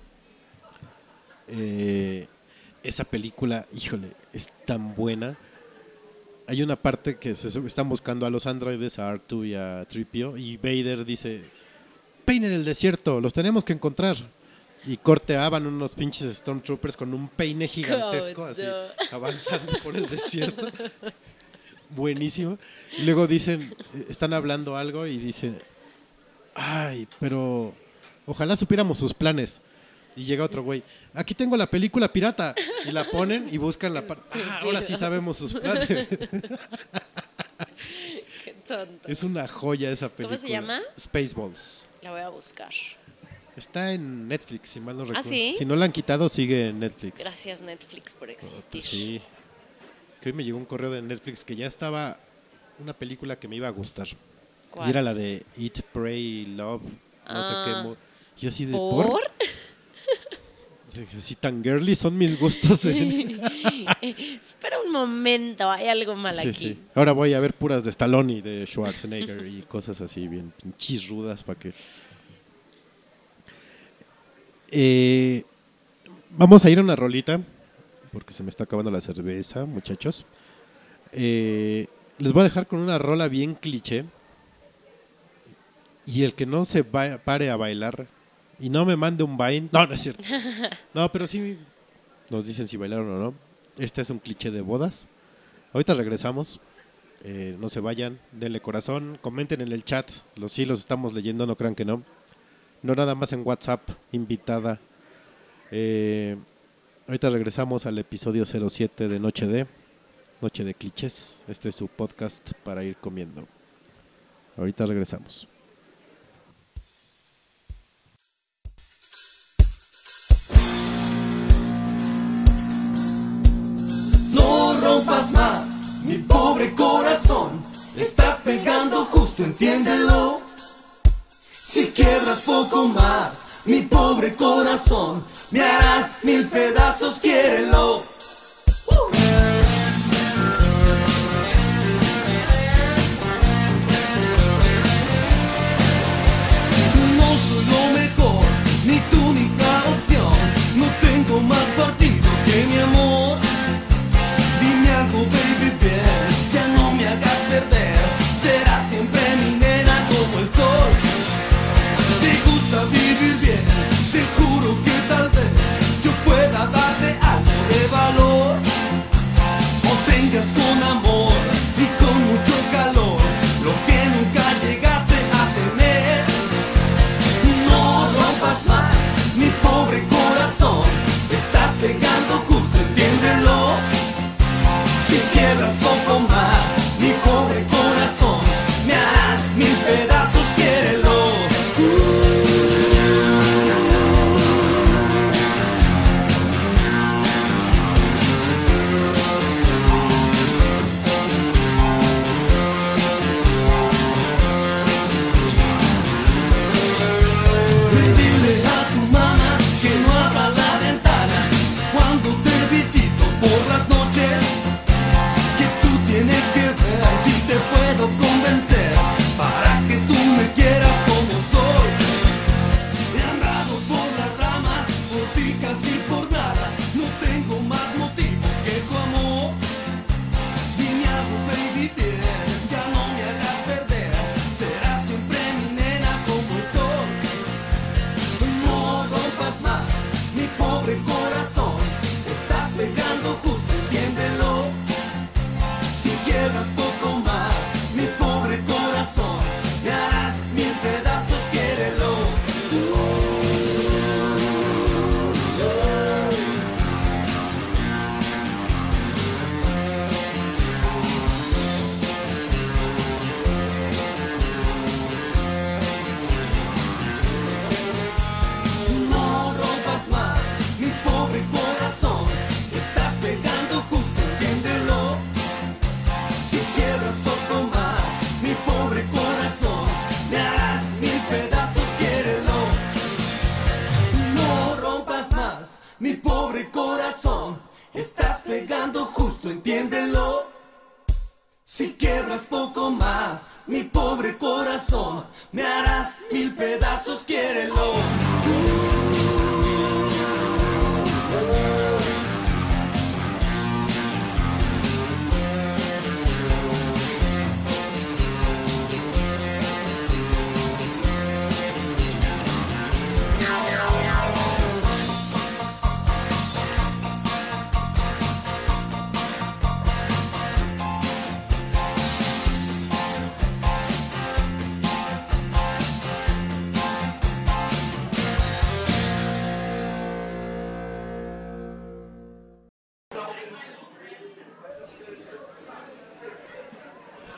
Eh, esa película, híjole, es tan buena. Hay una parte que se están buscando a los androides, a R2 y a Tripio, y Vader dice, peine en el desierto, los tenemos que encontrar. Y corteaban unos pinches Stormtroopers con un peine gigantesco, así, Coño. avanzando por el desierto. Buenísimo. Y luego dicen, eh, están hablando algo y dicen, ay, pero ojalá supiéramos sus planes. Y llega otro güey, aquí tengo la película pirata. Y la ponen y buscan la parte. Ah, ahora sí sabemos sus planes. Qué tonto. es una joya esa ¿Cómo película. se llama? Spaceballs. La voy a buscar. Está en Netflix, si mal no recuerdo. ¿Ah, sí? Si no la han quitado, sigue en Netflix. Gracias Netflix por existir. Sí. Que hoy me llegó un correo de Netflix que ya estaba una película que me iba a gustar. ¿Cuál? Y era la de Eat, Pray, Love, no sé Ah. qué. mo- Yo así de ¿Por? por. Así tan girly son mis gustos. ¿eh? Espera un momento, hay algo mal Sí, aquí. sí. Ahora voy a ver puras de Stallone y de Schwarzenegger y cosas así bien pinches rudas para que. Eh, vamos a ir a una rolita porque se me está acabando la cerveza, muchachos. Eh, les voy a dejar con una rola bien cliché y el que no se va- pare a bailar y no me mande un vain, no, no es cierto. No, pero sí nos dicen si bailaron o no. Este es un cliché de bodas. Ahorita regresamos. Eh, no se vayan, denle corazón, comenten en el chat. Los sí los estamos leyendo, no crean que no. No nada más en WhatsApp, invitada. Eh, ahorita regresamos al episodio 07 de Noche de Noche de Clichés. Este es su podcast para ir comiendo. Ahorita regresamos. Mi pobre corazón. Estás pegando justo, entiéndelo. Si quiebras poco más, mi pobre corazón, me harás mil pedazos, quiérelo.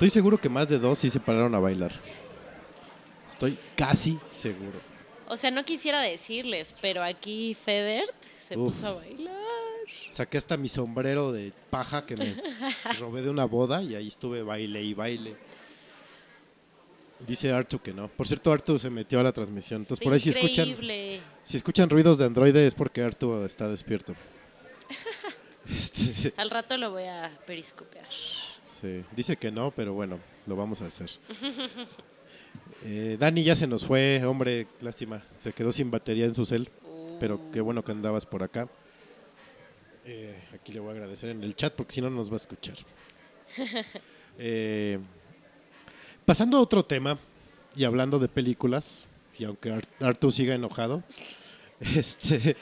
Estoy seguro que más de dos sí se pararon a bailar. Estoy casi seguro. O sea, no quisiera decirles, pero aquí Feder se Uf. puso a bailar. Saqué hasta mi sombrero de paja que me robé de una boda y ahí estuve baile y baile. Dice Artu que no. Por cierto, Artu se metió a la transmisión. Entonces, por ahí si escuchan, si escuchan ruidos de androide es porque Artu está despierto. Este, Al rato lo voy a periscopear. Sí, dice que no, pero bueno, lo vamos a hacer. Eh, Dani ya se nos fue, hombre, lástima. Se quedó sin batería en su cel. Pero qué bueno que andabas por acá. Eh, aquí le voy a agradecer en el chat porque si no nos va a escuchar. Eh, pasando a otro tema y hablando de películas, y aunque Ar- Artu siga enojado, este,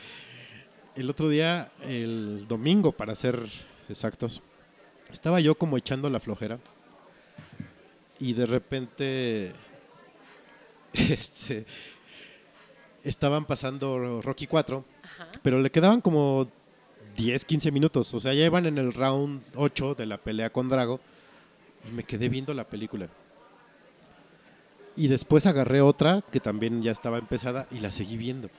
el otro día, el domingo para ser exactos, estaba yo como echando la flojera y de repente este, estaban pasando Rocky 4 Ajá. pero le quedaban como 10, 15 minutos. O sea, ya iban en el round 8 de la pelea con Drago. Y me quedé viendo la película. Y después agarré otra que también ya estaba empezada y la seguí viendo.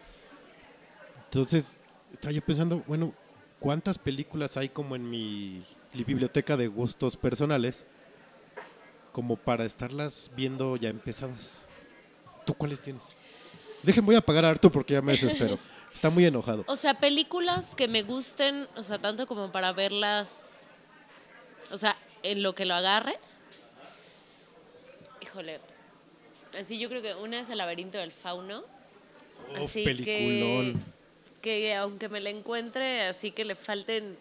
Entonces, estaba yo pensando, bueno, ¿cuántas películas hay como en mi biblioteca de gustos personales como para estarlas viendo ya empezadas? ¿Tú cuáles tienes? Dejen, voy a apagar a Artu porque ya me desespero. Está muy enojado. O sea, películas que me gusten, o sea, tanto como para verlas, o sea, en lo que lo agarre. Híjole. Así yo creo que una es El laberinto del fauno. Uf, Así peliculón. que, que aunque me la encuentre, así que le falten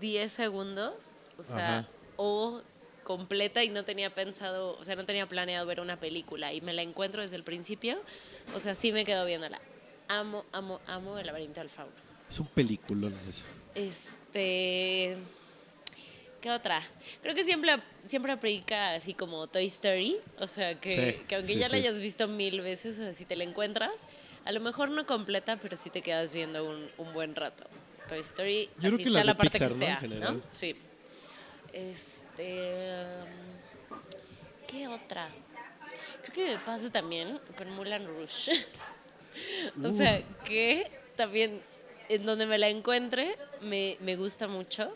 10 segundos, o sea, Ajá. o completa y no tenía pensado, o sea, no tenía planeado ver una película y me la encuentro desde el principio, o sea, sí me quedo viéndola. Amo, amo, amo El laberinto del fauno. Es un peliculón ese. Este. ¿Qué otra? Creo que siempre, siempre aplica así como Toy Story. O sea, que, Sí, que aunque sí, ya la sí. hayas visto mil veces, o sea, si te la encuentras, a lo mejor no completa, pero sí te quedas viendo un, un buen rato. Toy Story, Yo creo así que sea la parte Pixar, que ¿no? sea, general. ¿no? Sí. Este. um, ¿Qué otra? Creo que me pasa también con Mulan Rouge. o sea, que también en donde me la encuentre me, me gusta mucho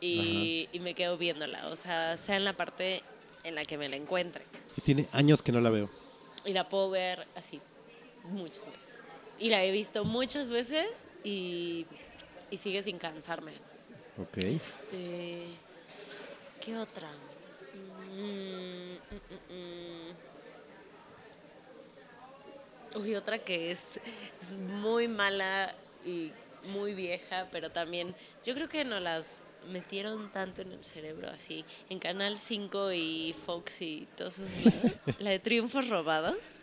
y, y me quedo viéndola. O sea, sea en la parte en la que me la encuentre. Y tiene años que no la veo. Y la puedo ver así muchas veces. Y la he visto muchas veces y, y sigue sin cansarme. Ok. Este, ¿Qué otra? Mm, mm, mm, mm. Uy, otra que es, es muy mala y muy vieja, pero también yo creo que no las metieron tanto en el cerebro así. En Canal 5 y Fox y todos esos lados. La de Triunfos Robados.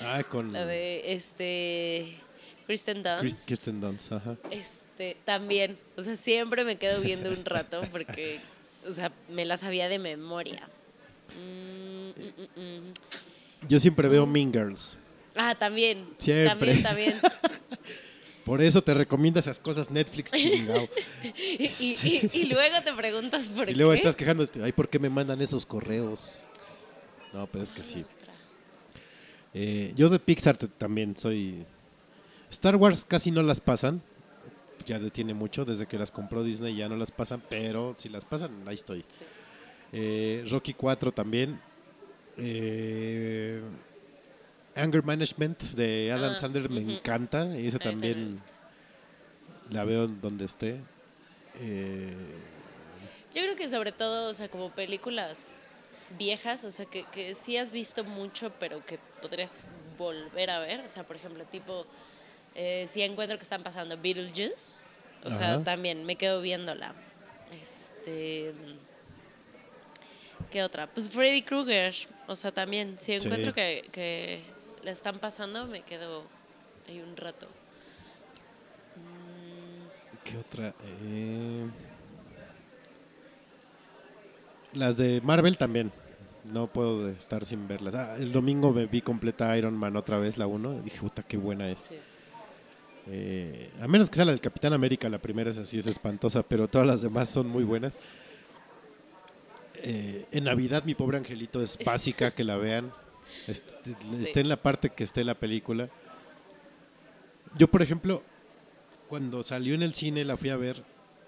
Ah, con La de este Kristen Dunst. Kirsten Dunst. Ajá. Este, también, o sea, siempre me quedo viendo un rato porque, o sea, me la sabía de memoria. Mm, mm, mm. Yo siempre veo Mean Girls. Ah, también. Siempre. También, también. Por eso te recomiendo esas cosas Netflix chingado. Y, y- y luego te preguntas por y luego qué. estás quejándote, ay, ¿por qué me mandan esos correos? No, pero es que sí. Eh, yo de Pixar también soy... Star Wars casi no las pasan. Ya detiene mucho, desde que las compró Disney ya no las pasan, pero si las pasan, ahí estoy. Sí. Eh, Rocky 4 también. Eh, Anger Management de Adam Ah, Sandler me ujú. encanta. Y esa también la veo donde esté. Eh, Yo creo que sobre todo, o sea, como películas viejas, o sea, que, que sí has visto mucho, pero que podrías volver a ver. O sea, por ejemplo, tipo, eh, si encuentro que están pasando Beetlejuice, o sea, también me quedo viéndola. Este. ¿Qué otra? Pues Freddy Krueger, o sea, también, si Sí. encuentro que, que la están pasando, me quedo ahí un rato. Mm, ¿Qué otra? Eh, las de Marvel también. No puedo estar sin verlas. Ah, el domingo me vi completa Iron Man otra vez, la 1. Dije, puta, qué buena es. sí, sí. Eh, a menos que sea la del Capitán América, la primera es así, es espantosa, pero todas las demás son muy buenas. Eh, en Navidad, mi pobre angelito es básica que la vean. Esté en la parte que esté la película. Yo, por ejemplo, cuando salió en el cine la fui a ver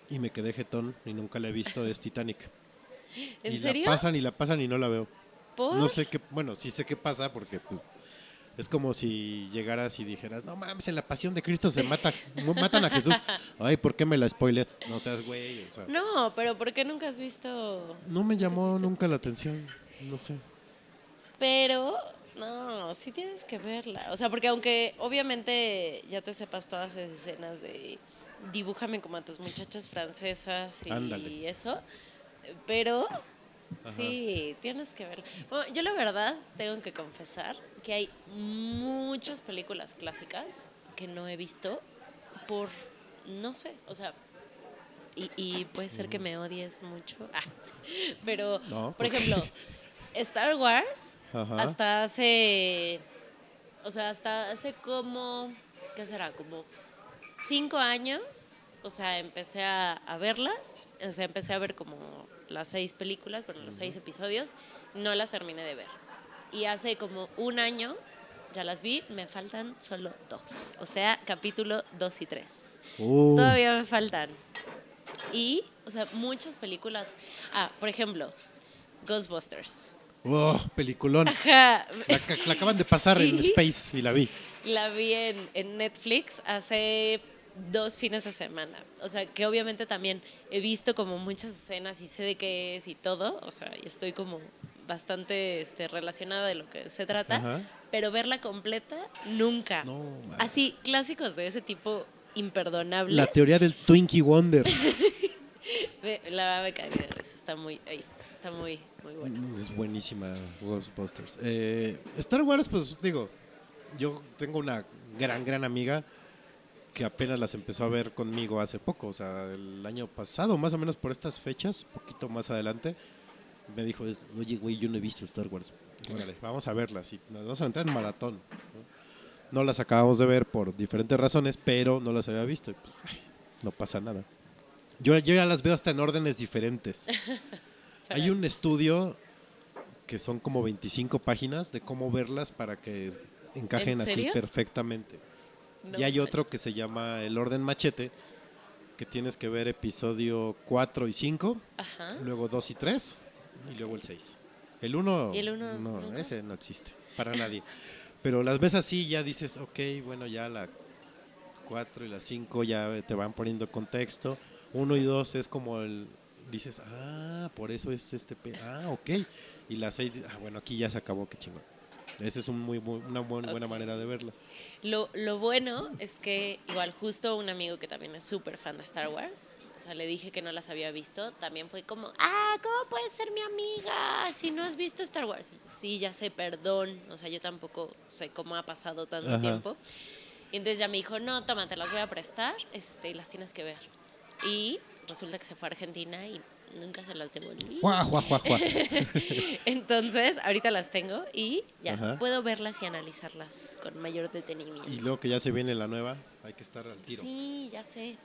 y me quedé jetón y nunca la he visto, es Titanic. ¿En y serio? la pasan y la pasan y no la veo. ¿Por? No sé qué, bueno, sí sé qué pasa porque pues, es como si llegaras y dijeras, no mames, en la pasión de Cristo se mata, matan a Jesús. Ay, ¿por qué me la spoiler? No seas güey, o sea, no, No, pero ¿por qué nunca has visto? me llamó nunca la atención, no sé. Pero, no, sí tienes que verla. O sea, porque aunque obviamente ya te sepas todas esas escenas de dibújame como a tus muchachas francesas y Ándale. eso, pero sí, tienes que verla. Bueno, yo la verdad tengo que confesar que hay muchas películas clásicas que no he visto por, no sé, o sea... Y, y puede ser que me odies mucho. Ah, pero, No, por ejemplo, Star Wars Ajá. hasta hace, o sea, hasta hace como, ¿qué será? Como cinco años, o sea, empecé a, a verlas, o sea, empecé a ver como las seis películas, bueno, los seis episodios, no las terminé de ver. Y hace como un año ya las vi, me faltan solo dos, o sea, capítulo dos y tres. Uh, Todavía me faltan. Y, o sea, muchas películas. Ah, por ejemplo, Ghostbusters. oh, peliculón. Ajá, La, la acaban de pasar en Space y la vi. La vi en, en Netflix hace dos fines de semana. O sea, que obviamente también he visto como muchas escenas y sé de qué es y todo. O sea, y estoy como bastante este, relacionada de lo que se trata. Ajá. Pero verla completa, nunca. No. Así, clásicos de ese tipo imperdonables. La teoría del Twinkie Wonder. La me cae de risa, está muy, ay, está muy, muy buena. Es buenísima Ghostbusters. Eh, Star Wars, pues digo, yo tengo una gran, gran amiga que apenas las empezó a ver conmigo hace poco, o sea, el año pasado, más o menos por estas fechas, poquito más adelante, me dijo, es, oye, güey, yo no he visto Star Wars. Órale, vamos a verlas y nos vamos a entrar en maratón. ¿no? No las acabamos de ver por diferentes razones, pero no las había visto y pues ay, no pasa nada. Yo, yo ya las veo hasta en órdenes diferentes. Hay un estudio que son como 25 páginas de cómo verlas para que encajen ¿En así perfectamente. No y hay otro manches. que se llama El Orden Machete, que tienes que ver episodio 4 y 5, Ajá. luego 2 y 3, y luego el 6. El 1, ¿Y el uno no, nunca? ese no existe, para nadie. Pero las ves así, ya dices, ok, bueno, ya la 4 y la 5 ya te van poniendo contexto. 1 y 2 es como el, dices, ah, por eso es este, pe- ah, ok. Y la 6, ah, bueno, aquí ya se acabó, qué chingón. Esa es un muy, muy- una buen- buena manera de verlas. Lo, lo bueno es que igual justo un amigo que también es súper fan de Star Wars, o sea, le dije que no las había visto, también fue como, ah, ¿cómo puedes ser mi amiga si no has visto Star Wars? Yo, sí, ya sé, perdón, o sea, yo tampoco sé cómo ha pasado tanto Ajá. tiempo. Y entonces ya me dijo, no, toma, te las voy a prestar este, las tienes que ver. Y resulta que se fue a Argentina y nunca se las devolví. Guau, guau, guau, guau. Entonces, ahorita las tengo y ya Ajá. puedo verlas y analizarlas con mayor detenimiento. Y luego que ya se viene la nueva, hay que estar al tiro. Sí, ya sé.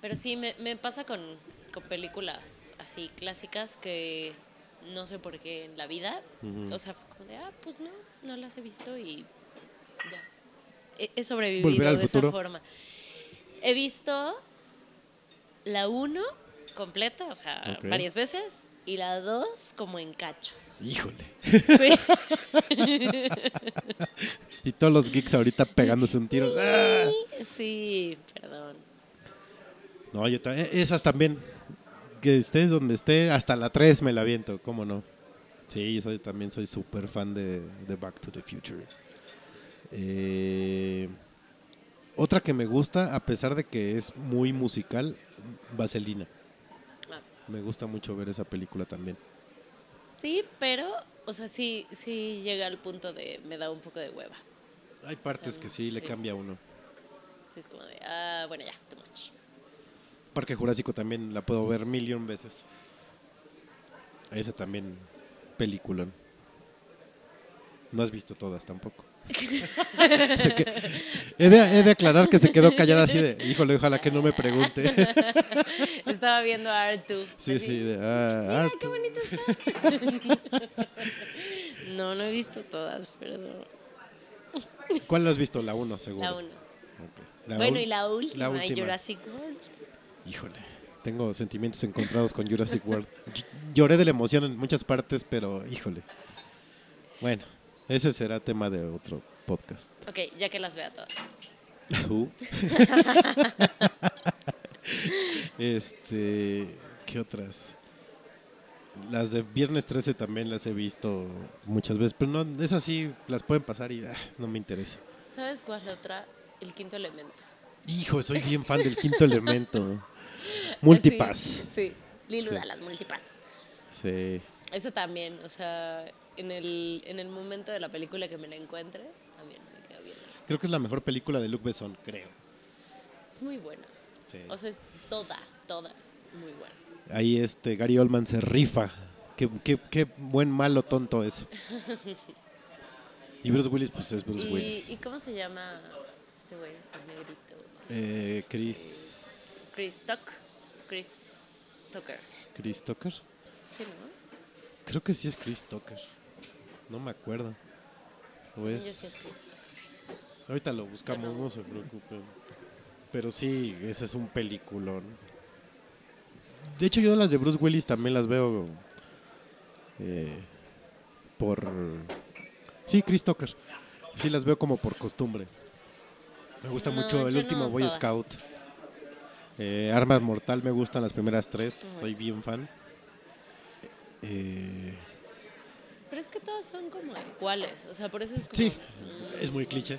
Pero sí, me, me pasa con, con películas así clásicas que no sé por qué en la vida. O sea, fue como de, ah, pues no, no las he visto y ya. He, he sobrevivido al de futuro. esa forma. He visto la 1 completa, o sea, varias veces, y la 2 como en cachos. Híjole. Sí. Y todos los geeks ahorita pegándose un tiro. ¡Ah! Sí, perdón. No, yo ta- e- esas también. Que esté donde esté, hasta la 3 me la aviento, ¿cómo no? Sí, soy, también soy súper fan de, de Back to the Future. Eh, otra que me gusta, a pesar de que es muy musical, Vaselina. Ah. Me gusta mucho ver esa película también. Sí, pero, o sea, sí, sí llega al punto de me da un poco de hueva. Hay partes que sí, le cambia a uno. Sí, es como de, ah, bueno, ya, too much. Parque Jurásico también la puedo ver millón veces. Esa también, peliculón. No has visto todas tampoco. Que- he, de, he de aclarar que se quedó callada así de, híjole, ojalá que no me pregunte. Estaba viendo a Artu. sí, así, sí, de, ah, Mira, Artu. qué bonito está. no, no he visto todas, perdón. ¿Cuál has visto? La 1, seguro. La uno. Ok. La bueno, y la última, la última. Jurassic World. Híjole, tengo sentimientos encontrados con Jurassic World. Ll- Lloré de la emoción en muchas partes, pero híjole. Bueno, ese será tema de otro podcast. Ok, ya que las vea todas. Uh. este, ¿qué otras? Las de Viernes 13 también las he visto muchas veces, pero no, esas sí las pueden pasar y ah, no me interesa. ¿Sabes cuál es la otra? El quinto elemento. Hijo, soy bien fan del quinto elemento. Multipass. Sí, sí. De las multipass. Sí. Eso también, o sea, en el, en el momento de la película que me la encuentre, también me quedo bien. Creo que es la mejor película de Luc Besson, creo. Es muy buena. Sí. O sea, es toda, todas muy buena. Ahí este Gary Oldman se rifa. Qué, qué- qué buen malo tonto es. Y Bruce Willis, pues es Bruce Willis. ¿Y, ¿Y cómo se llama este güey, el negrito? Eh, Chris. Chris Tuck. Chris Tucker. Chris Tucker. Sí, ¿no? Creo que sí es Chris Tucker. No me acuerdo. O Según yo es- sí es Ahorita lo buscamos, no se preocupen. Pero sí, ese es un peliculón. De hecho, yo las de Bruce Willis también las veo eh, por... Sí, Chris Tucker. Sí, las veo como por costumbre. Me gusta No, mucho el último no Boy todas. Scout. Eh, Armas Mortal me gustan las primeras tres. Soy bien fan. Eh, Pero es que todas son como iguales. O sea, por eso es como. sí, es muy cliché.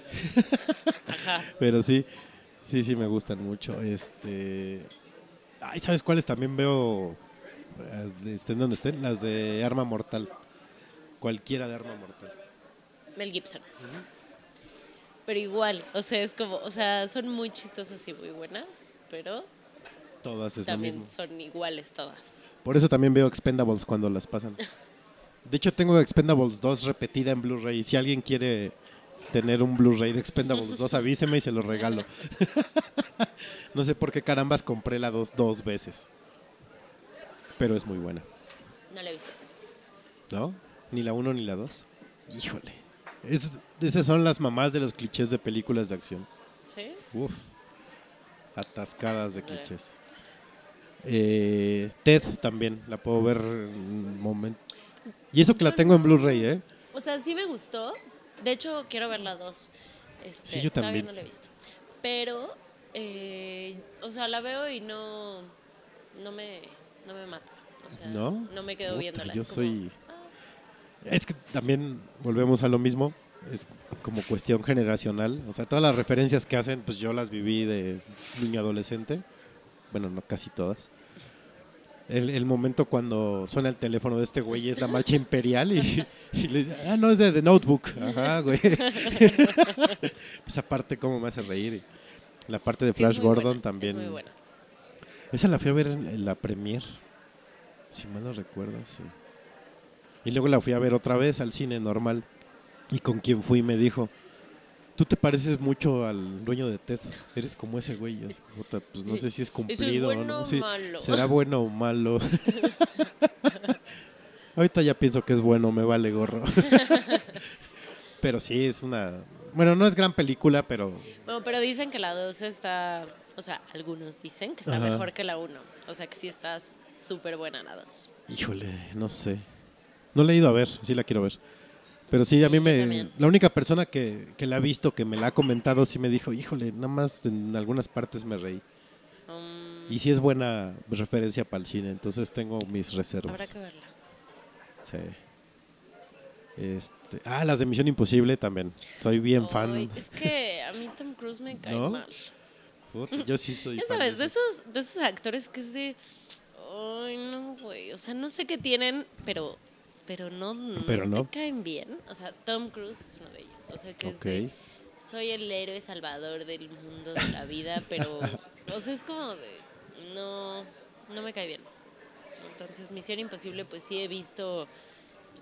Ajá. Pero sí, sí, sí me gustan mucho. Este, ay, ¿sabes cuáles también veo? eh, Estén donde estén, las de Arma Mortal. Cualquiera de Arma Mortal. Mel Gibson. Pero igual, o sea, es como, o sea, son muy chistosas y muy buenas, pero Todas es también lo mismo. son iguales todas. Por eso también veo Expendables cuando las pasan. De hecho, tengo Expendables 2 repetida en Blu-ray. Si alguien quiere tener un Blu-ray de Expendables 2, avíseme y se lo regalo. no sé por qué carambas compré la 2 dos veces. Pero es muy buena. No la he visto. ¿No? Ni la 1 ni la 2. Híjole. Es- esas son las mamás de los clichés de películas de acción. ¿Sí? Uf. Atascadas de clichés. Eh, Ted también, la puedo ver en un momento. Y eso que la tengo en Blu-ray, ¿eh? O sea, sí me gustó. De hecho, quiero ver la dos. Este, Sí, yo todavía también. no la he visto. Pero, eh, o sea, la veo y no, no me, no me mata. O sea, ¿No? me quedo viéndola. yo es como, soy- ah, Es que también volvemos a lo mismo. Es como cuestión generacional. O sea, todas las referencias que hacen, pues yo las viví de niño adolescente. Bueno, no casi todas. El, el momento cuando suena el teléfono de este güey es la marcha imperial y, y le dice, ah, no, es de The Notebook. Ajá, güey. Esa parte como me hace reír. Y la parte de Flash Gordon buena, también. Es muy buena. Esa la fui a ver en, en la premier. Si mal no recuerdo, sí. Y luego la fui a ver otra vez al cine normal. Y con quien fui me dijo, tú te pareces mucho al dueño de Ted. Eres como ese güey. Yo, puta, pues no sé si es cumplido o bueno no. o Sí, malo? ¿Será bueno o malo? Ahorita ya pienso que es bueno, me vale gorro. pero sí, es una... Bueno, no es gran película, pero Bueno, pero dicen que la 2 está, o sea, algunos dicen que está Ajá. mejor que la 1. O sea, que sí está súper buena la 2. Híjole, no sé. No la he ido a ver, sí la quiero ver. Pero sí, a mí me... La única persona que, que la ha visto, que me la ha comentado, sí me dijo, híjole, nada más en algunas partes me reí. Um, Y sí es buena referencia para el cine, entonces tengo mis habrá reservas. que verla. Sí. Este, ah, las de Misión Imposible también. Soy bien fan. Es que a mí Tom Cruise me cae ¿No? mal. Puta, Yo sí soy Ya sabes, de esos, de esos actores que es de. Ay, no, güey. O sea, no sé qué tienen, pero. Pero no, no Pero no. te caen bien. O sea, Tom Cruise es uno de ellos. O sea, que es de. Soy el héroe salvador del mundo de la vida, pero. o sea, es como de. No. No me cae bien. Entonces, Misión Imposible, pues sí he visto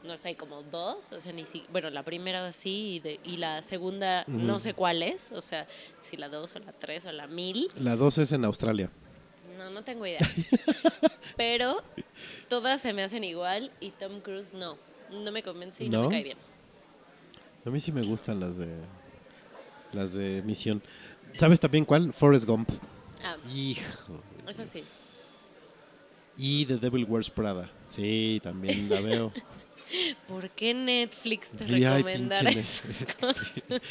no sé, como dos, o sea, ni si, bueno, la primera sí y, de- y la segunda no sé cuál es, o sea, si la dos o la tres o la mil, La 2 es en Australia. No, no tengo idea. Pero todas se me hacen igual y Tom Cruise no, no me convence y no, ¿No? me cae bien. A mí sí me gustan las de las de misión. ¿Sabes también cuál? Forrest Gump. Ah, Hijo. eso sí. Y The Devil Wears Prada. Sí, también la veo. ¿Por qué Netflix te esas cosas?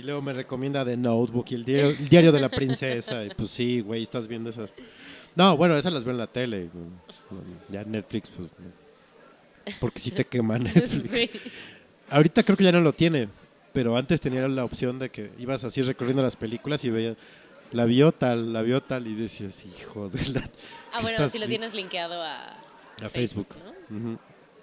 Y luego me recomienda The Notebook y el diario, el diario de la princesa. Y pues sí, güey, estás viendo esas. No, bueno, esas las veo en la tele. Ya Netflix, pues. Porque sí te quema Netflix. Sí. Ahorita creo que ya no lo tiene, pero antes tenía la opción de que ibas así recorriendo las películas y veías, la vio tal, la vio tal, y decías, hijo de la. Ah, ¿qué bueno, si lo vi-?" tienes linkeado a, A Facebook. ¿no? Ujú.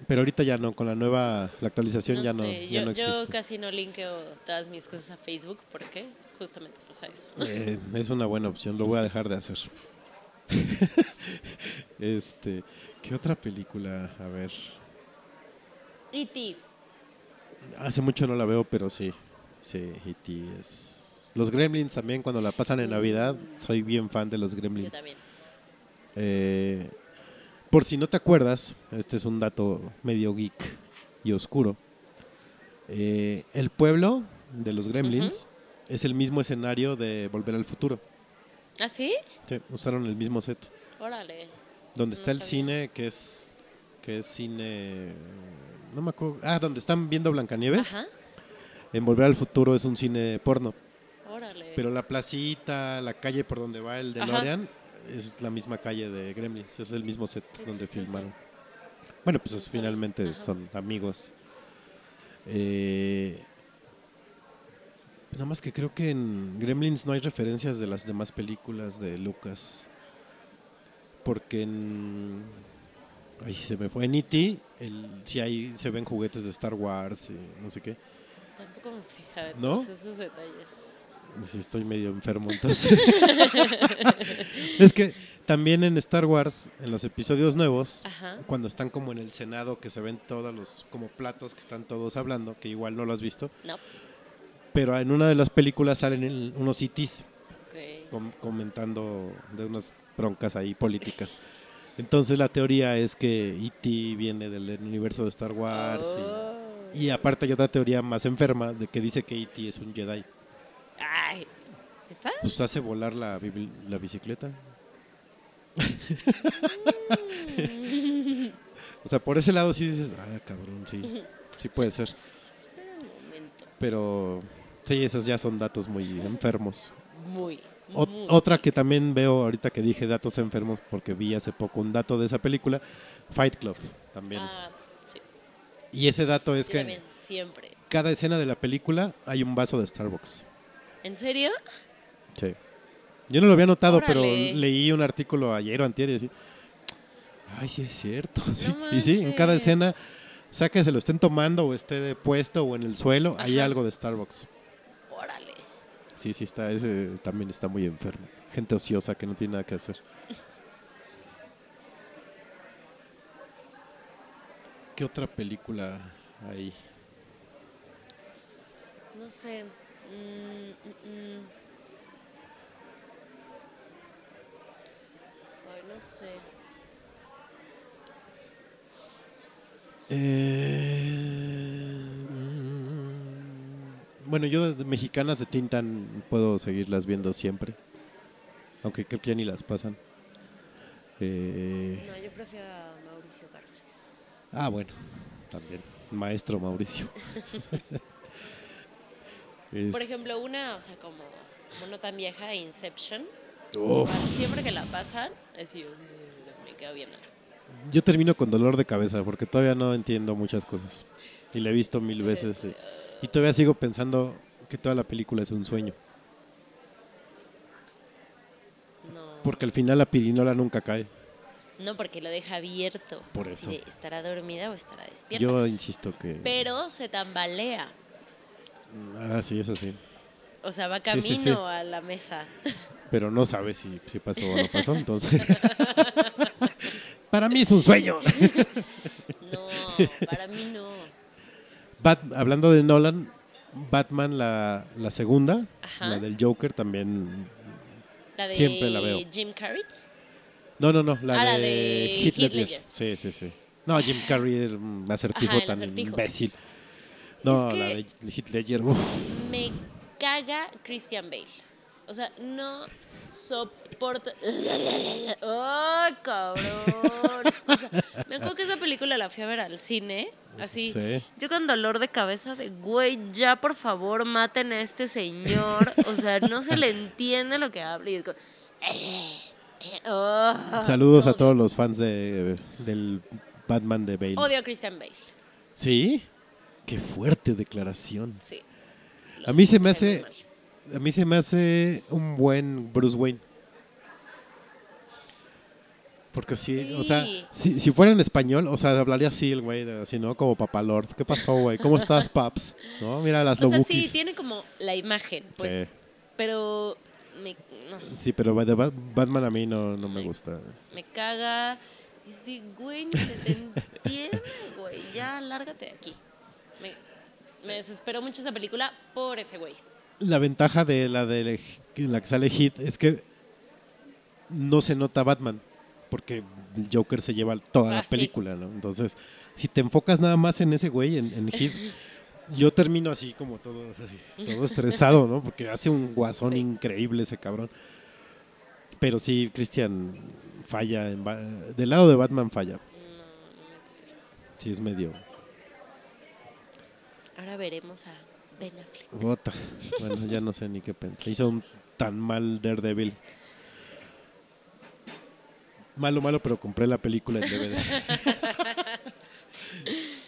Pero ahorita ya no, con la nueva la actualización No ya no, sé, ya yo, no yo existe. casi no linkeo todas mis cosas a Facebook porque justamente pasa eso. Eh, es una buena opción, lo voy a dejar de hacer. este, ¿qué otra película? A ver, E.T. hace mucho no la veo, pero sí, sí, E.T. es. Los Gremlins también cuando la pasan en Navidad, soy bien fan de los Yo Gremlins. también. Eh, por si no te acuerdas, este es un dato medio geek y oscuro. Eh, el pueblo de los Gremlins es el mismo escenario de Volver al Futuro. ¿Ah, sí? Sí, usaron el mismo set. Órale. Donde No está el sabía. cine, que es que es cine no me acuerdo. Ah, donde están viendo Blancanieves. Ajá. En Volver al Futuro es un cine porno, Órale. pero la placita, la calle por donde va el Ajá. Es la misma calle de Gremlins, es el mismo set donde filmaron. Bueno, pues es- finalmente son amigos. Eh, nada más que creo que en Gremlins no hay referencias de las demás películas de Lucas. Porque en. Ay, se me fue. En E.T. el- sí hay, se ven juguetes de Star Wars y no sé qué. Tampoco me fija en ¿No? esos detalles. Sí, estoy medio enfermo entonces. es que también en Star Wars, en los episodios nuevos, Ajá. cuando están como en el Senado, que se ven todos los como platos que están todos hablando, que igual no lo has visto, No. pero en una de las películas salen el- unos itis com- comentando de unas broncas ahí políticas. Entonces la teoría es que E.T. viene del universo de Star Wars Oh. y, y aparte hay otra teoría más enferma de que dice que E.T. es un Jedi. Ay. ¿Está? Pues hace volar la, bicicleta. o sea, por ese lado sí dices, ah, cabrón, sí, sí puede ser. Espera un momento. Pero sí, esos ya son datos muy enfermos. Muy. O- otra que también veo ahorita que dije datos enfermos porque vi hace poco un dato de esa película, Fight Club también. Ah, sí. Y ese dato es Yo que también, siempre. cada escena de la película hay un vaso de Starbucks. ¿En serio? Sí. Yo no lo había notado, pero leí un artículo ayer o antier y decía, ay, sí es cierto. sí". No Y sí, en cada escena, sea que se lo estén tomando o esté de puesto o en el suelo, hay algo de Starbucks. Órale. Sí, sí está, ese también está muy enfermo. Gente ociosa que no tiene nada que hacer. ¿Qué otra película hay? No sé. Mm, mm, mm. Ay, no sé. Eh, mm, bueno, yo de mexicanas de Tintan puedo seguirlas viendo siempre. Aunque creo que ya ni las pasan. Eh, No, yo prefiero a Mauricio Garcés. ah, bueno, también. Maestro Mauricio. Es- Por ejemplo, una, o sea, como, como no tan vieja, Inception. Uf. Siempre que la pasan, así, mm, me quedo viéndola. Yo termino con dolor de cabeza porque todavía no entiendo muchas cosas. Y la he visto mil veces. Y, y todavía sigo pensando que toda la película es un sueño. No, Porque al final la pirinola nunca cae. no, porque lo deja abierto. Por eso. de, ¿Estará dormida o estará despierta? Yo insisto que... Pero se tambalea. Ah, sí, eso sí. O sea, va Sí, camino sí, sí. a la mesa. Pero no sabe si, si pasó o no pasó, entonces... Para mí es un sueño. No, para mí no. Bat- hablando de Nolan, Batman, la, la segunda, Ajá. la del Joker, también. La de Siempre la veo. Jim Carrey. No, no, no, la, Ah, la de, de Heath Heath Ledger. Ledger. Sí, sí, sí. No, Jim Carrey era un acertijo Ajá, tan acertijo. imbécil. No, Es que- la de Heath Ledger, uf. Me caga Christian Bale. O sea, no soporto. ¡Oh, cabrón! O sea, me acuerdo que esa película la fui a ver al cine. Así. Sí. Yo con dolor de cabeza de, güey, ya por favor maten a este señor. O sea, no se le entiende lo que habla. Y es como, oh, Saludos lo a todos los fans de, del Batman de Bale. Odio a Christian Bale. ¿Sí? Qué fuerte declaración. Sí. A mí se me hace-. A mí se me hace un buen Bruce Wayne. Porque sí, o sea, si, si fuera en español, o sea, hablaría así el güey, así, ¿no? Como Papalord. ¿Qué pasó, güey? ¿Cómo estás, paps? ¿No? Mira las O sea, sí, tiene como la imagen, pues. Sí. Pero me, no, Sí, pero Batman a mí no, no me gusta. me caga. De, güey, ni se te entiende, güey. Ya, lárgate de aquí. Me, me desesperó mucho esa película por ese güey. La ventaja de la de la que sale Hit es que no se nota Batman, porque el Joker se lleva toda la Ah, sí. película, ¿no? Entonces, si te enfocas nada más en ese güey, en, en Hit, yo termino así como todo, todo estresado, ¿no? Porque hace un guasón Sí. increíble ese cabrón. Pero sí, Christian falla, en del lado de Batman falla. Sí, es medio... Ahora veremos a Ben Affleck. Bota. Bueno, ya no sé ni qué pensar. Hizo un tan mal Daredevil. Malo, malo, pero compré la película en DVD.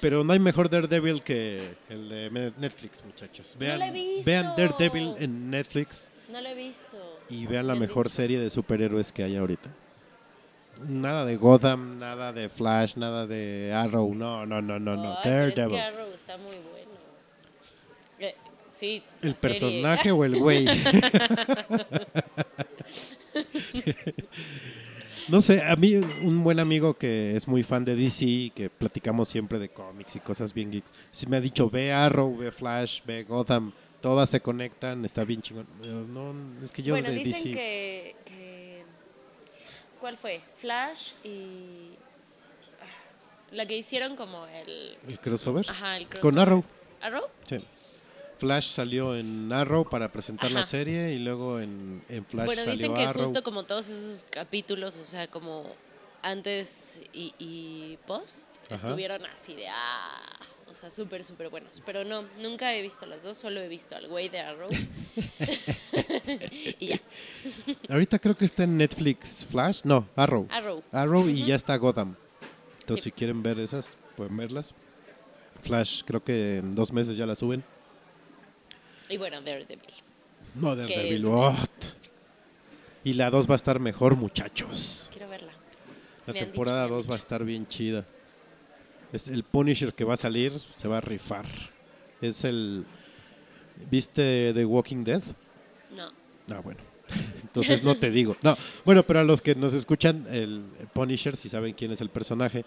pero no hay mejor Daredevil que el de Netflix, muchachos. Vean, lo he visto. vean Daredevil en Netflix No lo he visto. y vean la mejor dicho. serie de superhéroes que hay ahorita. Nada de Gotham, nada de Flash, nada de Arrow. No, no, no, no, no. Ay, pero es Daredevil. que Arrow está muy bueno. Eh, sí, ¿El serie. personaje o el güey? no sé, a mí un buen amigo que es muy fan de DC, que platicamos siempre de cómics y cosas bien geeks, sí me ha dicho, ve Arrow, ve Flash, ve Gotham, todas se conectan, está bien chingón. No, es que yo bueno, de dicen DC... que, que- ¿Cuál fue? Flash y... ah, La que hicieron como el... ¿El crossover? Ajá, el Con crossover. Arrow. ¿Arrow? Sí. Flash salió en Arrow para presentar la serie y luego en, en Flash bueno, salió dicen que Arrow. justo como todos esos capítulos, o sea, como antes y, y post, Ajá. estuvieron así de ah, o sea, súper, súper buenos. Pero no, nunca he visto las dos, solo he visto al güey de Arrow. y ya, Ahorita creo que está en Netflix Flash, no, Arrow. Arrow. Arrow y ya está Gotham. Entonces, Sí. si quieren ver esas, pueden verlas. Flash, creo que en dos meses ya la suben. Y bueno, Daredevil. No, Daredevil. what? Y la 2 va a estar mejor, muchachos. Quiero verla. La Me temporada dicho, me han 2 va a estar bien chida. Es el Punisher que va a salir, se va a rifar. Es el... ¿Viste The Walking Dead? No. Ah, bueno. Entonces no te digo. No, bueno, pero a los que nos escuchan, el Punisher, si saben quién es el personaje,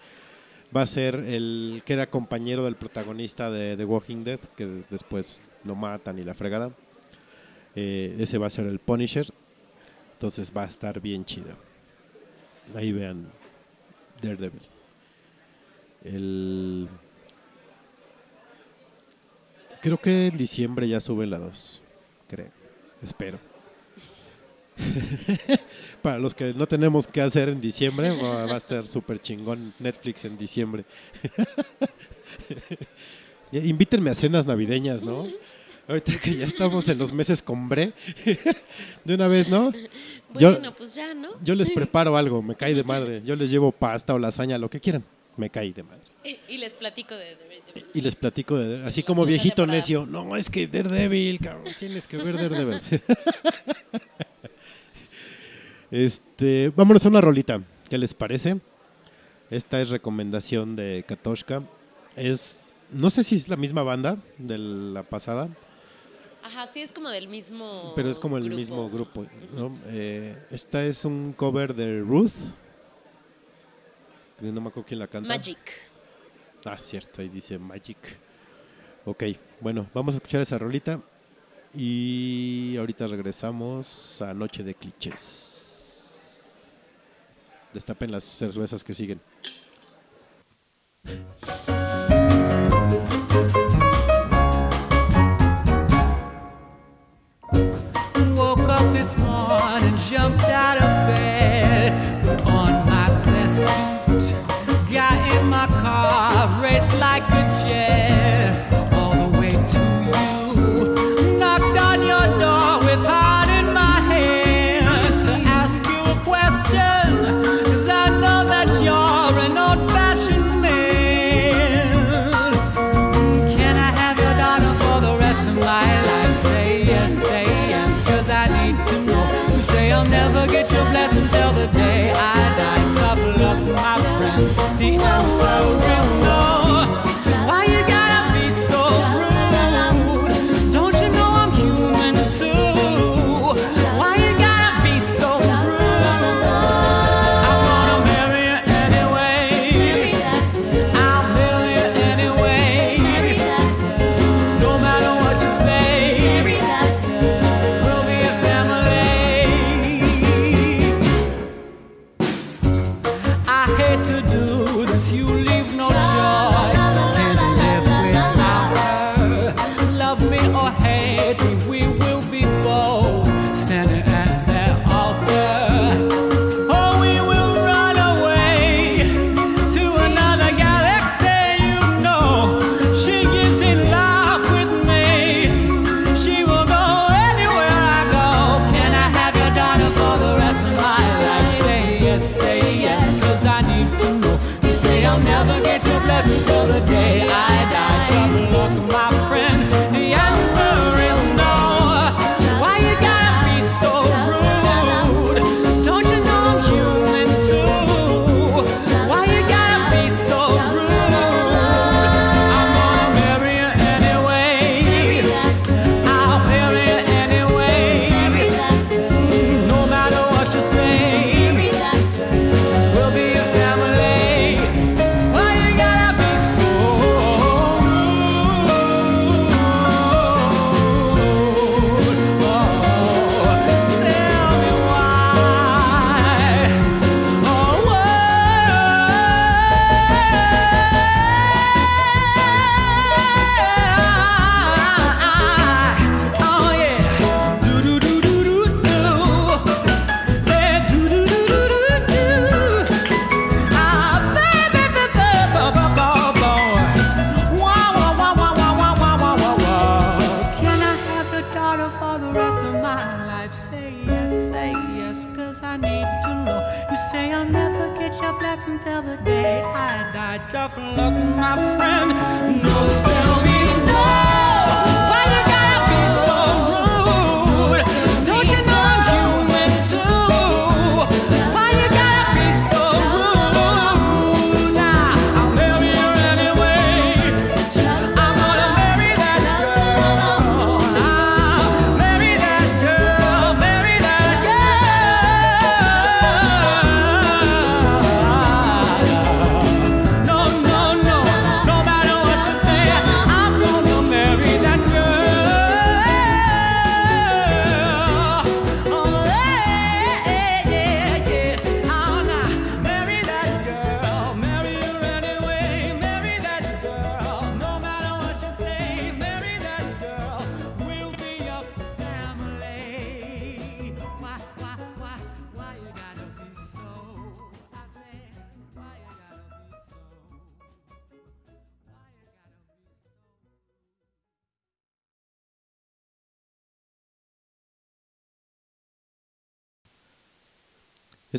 va a ser el que era compañero del protagonista de The Walking Dead, que después lo matan y la fregada. Eh, ese va a ser el Punisher. Entonces va a estar bien chido. Ahí vean Daredevil. El... Creo que en diciembre ya sube la 2. Creo. Espero. Para los que no tenemos que hacer en diciembre, va a estar súper chingón Netflix en diciembre. Invítenme a cenas navideñas, ¿no? Ahorita que ya estamos en los meses con Bre, de una vez, ¿no? Yo- Bueno, pues ya, ¿no? Yo les preparo algo, me cae de madre. Yo les llevo pasta o lasaña, lo que quieran. Me cae de madre. Y les platico de Daredevil. Y les platico, de, así como viejito necio. No, es que Daredevil, cabrón, tienes que ver Daredevil. Este, vámonos a una rolita. ¿Qué les parece? Esta es recomendación de Katoshka. Es, no sé si es la misma banda de la pasada. Ajá, sí, es como del mismo. Pero es como el mismo grupo. Eh, esta es un cover de Ruth. No me acuerdo quién la canta. Magic. Ah, cierto, ahí dice Magic. Ok, bueno, vamos a escuchar esa rolita. Y ahorita regresamos a Noche de Clichés destapen las cervezas que siguen.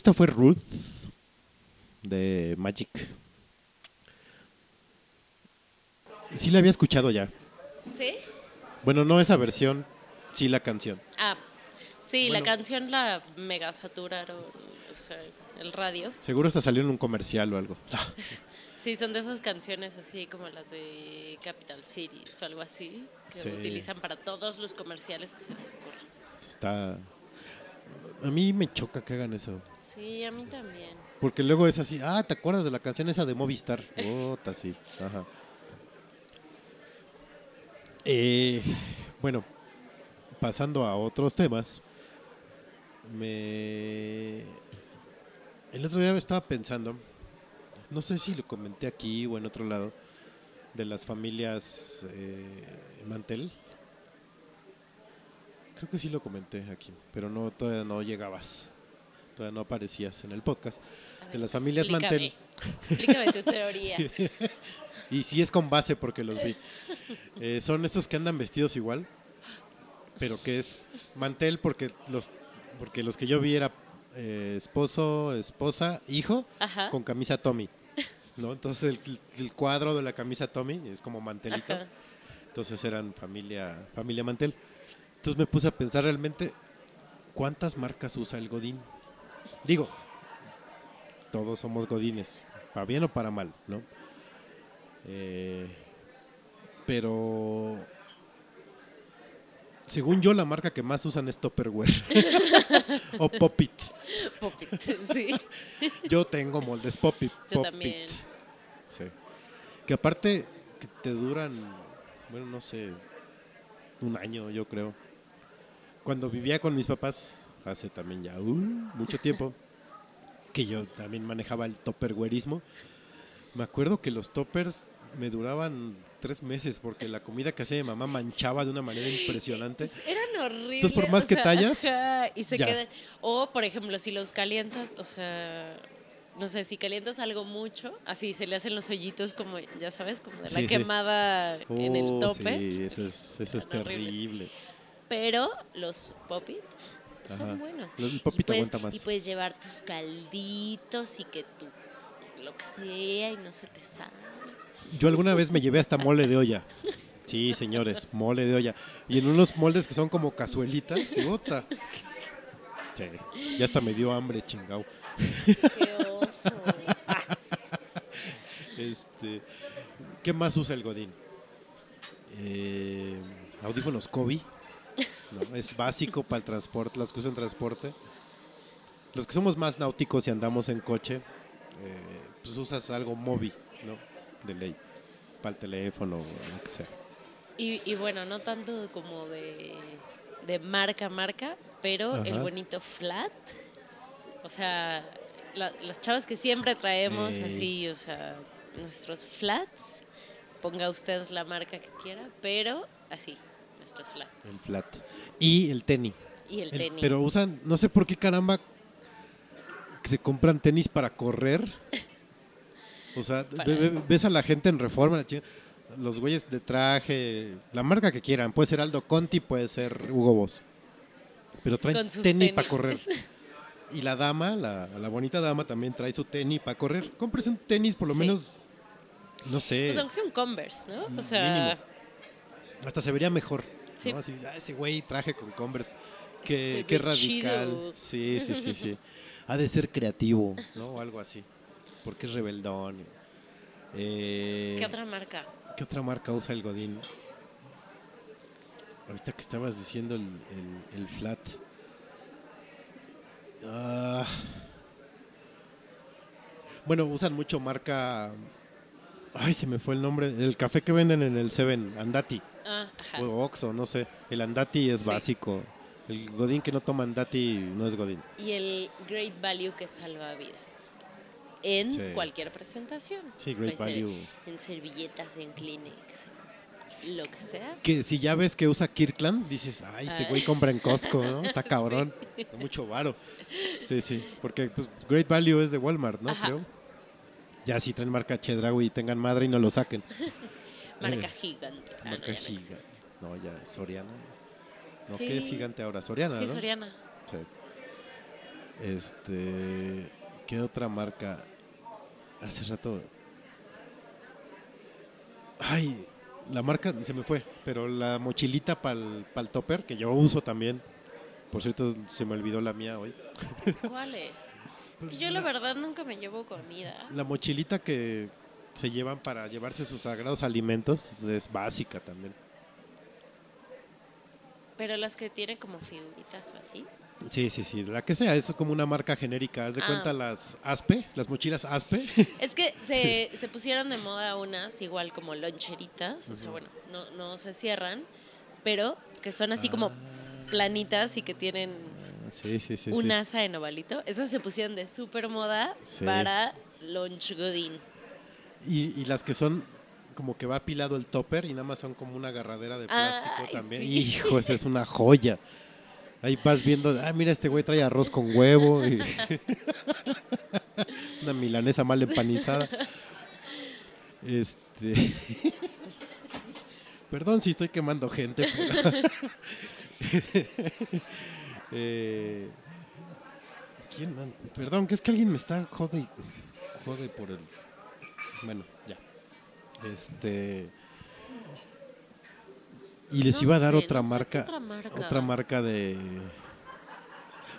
esta fue Ruth de Magic. Sí la había escuchado ya. ¿Sí? Bueno, no esa versión, sí la canción. Ah, sí, la canción la mega saturaron, o sea, el radio. Seguro hasta salió en un comercial o algo. Ah. sí, son de esas canciones así como las de Capital Cities o algo así, que utilizan para todos los comerciales que se les ocurran. Está... A mí me choca que hagan eso. Sí, a mí también. Porque luego es así, ah, ¿te acuerdas de la canción esa de Movistar? Ota, sí. Ajá. Eh, bueno, pasando a otros temas, me... El otro día me estaba pensando, no sé si lo comenté aquí o en otro lado, de las familias eh, Mantel. Creo que sí lo comenté aquí, pero no todavía no llegabas, todavía no aparecías en el podcast. De las familias Mantel. Explícame tu teoría. Y sí es con base porque los vi. Eh, son esos que andan vestidos igual, pero que es mantel porque los, porque los que yo vi era eh, esposo, esposa, hijo, Ajá. con camisa Tommy. ¿no? Entonces el, el cuadro de la camisa Tommy es como mantelito. Ajá. Entonces eran familia, familia mantel. Entonces me puse a pensar realmente cuántas marcas usa el Godín. Digo, todos somos Godines, para bien o para mal, ¿no? Eh, pero según yo la marca que más usan es Tupperware o Popit. Popit, sí. Yo tengo moldes Popit. Yo Popit. también. Sí. Que aparte que te duran, bueno, no sé, un año yo creo. Cuando vivía con mis papás, hace también ya uh, mucho tiempo, que yo también manejaba el topperwareismo, me acuerdo que los toppers me duraban tres meses porque la comida que hacía mi mamá manchaba de una manera impresionante. Eran horribles. Entonces, por más o que tallas, ajá, y se quedan. O, por ejemplo, si los calientas, o sea, no sé, si calientas algo mucho, así se le hacen los hoyitos como, ya sabes, como de Sí, la sí. quemada en el Oh, tope. Sí, eso es, eso es Eran horribles. terrible. Pero los popit son buenos. El Y Popit puedes- aguanta más. Y puedes llevar tus calditos y que tú, lo que sea, y no se te sale. Yo alguna vez me llevé hasta mole de olla. Sí, señores, mole de olla. Y en unos moldes que son como cazuelitas. y ¡Ota! Sí, ya hasta me dio hambre, chingao. Qué oso. Ah, Este, ¿Qué más usa el Godín? Eh, audífonos Kobe. ¿No? Es básico para el transporte, las que usan transporte. Los que somos más náuticos y andamos en coche, eh, pues usas algo Mobi, ¿no? De ley. Para el teléfono o lo que sea. Y, y bueno, no tanto como de, de marca a marca, pero el bonito flat. O sea, la- las chavas que siempre traemos así, o sea, nuestros flats. Ponga usted la marca que quiera, pero así, nuestros flats. En flat. Y el tenis. Y el, El- tenis. Pero usan, no sé por qué caramba, que se compran tenis para correr. O sea, ve- ves a la gente en reforma, los güeyes de traje, la marca que quieran. Puede ser Aldo Conti, puede ser Hugo Boss. Pero traen tenis para correr. Y la dama, la, la bonita dama, también trae su tenis para correr. Compres un tenis, por lo Sí. menos, no sé, Pues aunque sea un Converse, ¿no? Mm, O sea, hasta se vería mejor. Sí. ¿no? Así, "Ah, ese güey traje con Converse. Se Qué, radical. chido. Sí, sí, sí, sí. Ha de ser creativo, ¿no? O algo así. Porque es rebeldón. Eh, ¿qué otra marca? ¿qué otra marca usa el Godín? Ahorita que estabas diciendo el, el- el flat. Ah. bueno, usan mucho marca. Ay, se me fue el nombre. El café que venden en el Seven, Andati. Ah, ajá. O Oxxo, no sé. El Andati es Sí. básico. El Godín que no toma Andati no es Godín. Y el Great Value que salva vidas. En Sí. cualquier presentación. Sí, Great Puede Value. En servilletas, en en lo que sea. Que si ya ves que usa Kirkland, dices, ay, este Ah. güey compra en Costco, ¿no? Está cabrón. Da mucho varo. Sí, sí. Porque pues, Great Value es de Walmart, ¿no? Ajá. Creo. Ya si traen marca Chedraui y tengan madre y no lo saquen. Marca gigante. Ah, no, marca ya no gigante. existe. No, ya Soriana. No, Sí. ¿qué es gigante ahora? Soriana, Sí, ¿no? Soriana. Sí. Este. ¿Qué otra marca? Hace rato. Ay, la marca se me fue, pero la mochilita para el topper, que yo uso también. Por cierto, se me olvidó la mía hoy. ¿Cuál es? Es que yo la verdad nunca me llevo comida. La mochilita que se llevan para llevarse sus sagrados alimentos es básica también. Pero las que tienen como figuritas o así. Sí, sí, sí, la que sea, eso es como una marca genérica. Haz de Ah. cuenta las Aspe, las mochilas Aspe. Es que se, se pusieron de moda unas igual como loncheritas, o sea, bueno, no, no se cierran, pero que son así como planitas y que tienen sí, sí, sí. un asa en ovalito. Esas se pusieron de super moda para lunch. Y, y las que son como que va apilado el topper y nada más son como una agarradera de plástico Ay, también. sí. Hijo, esa es una joya. Ahí vas viendo, ah, mira, este güey trae arroz con huevo. y- una milanesa mal empanizada. Este. Perdón si estoy quemando gente, pero. Eh, ¿Quién man- Perdón, que es que alguien me está jode jode por el. Bueno, ya. Este. Y les No iba a dar sé, otra no marca. otra marca. Otra marca de.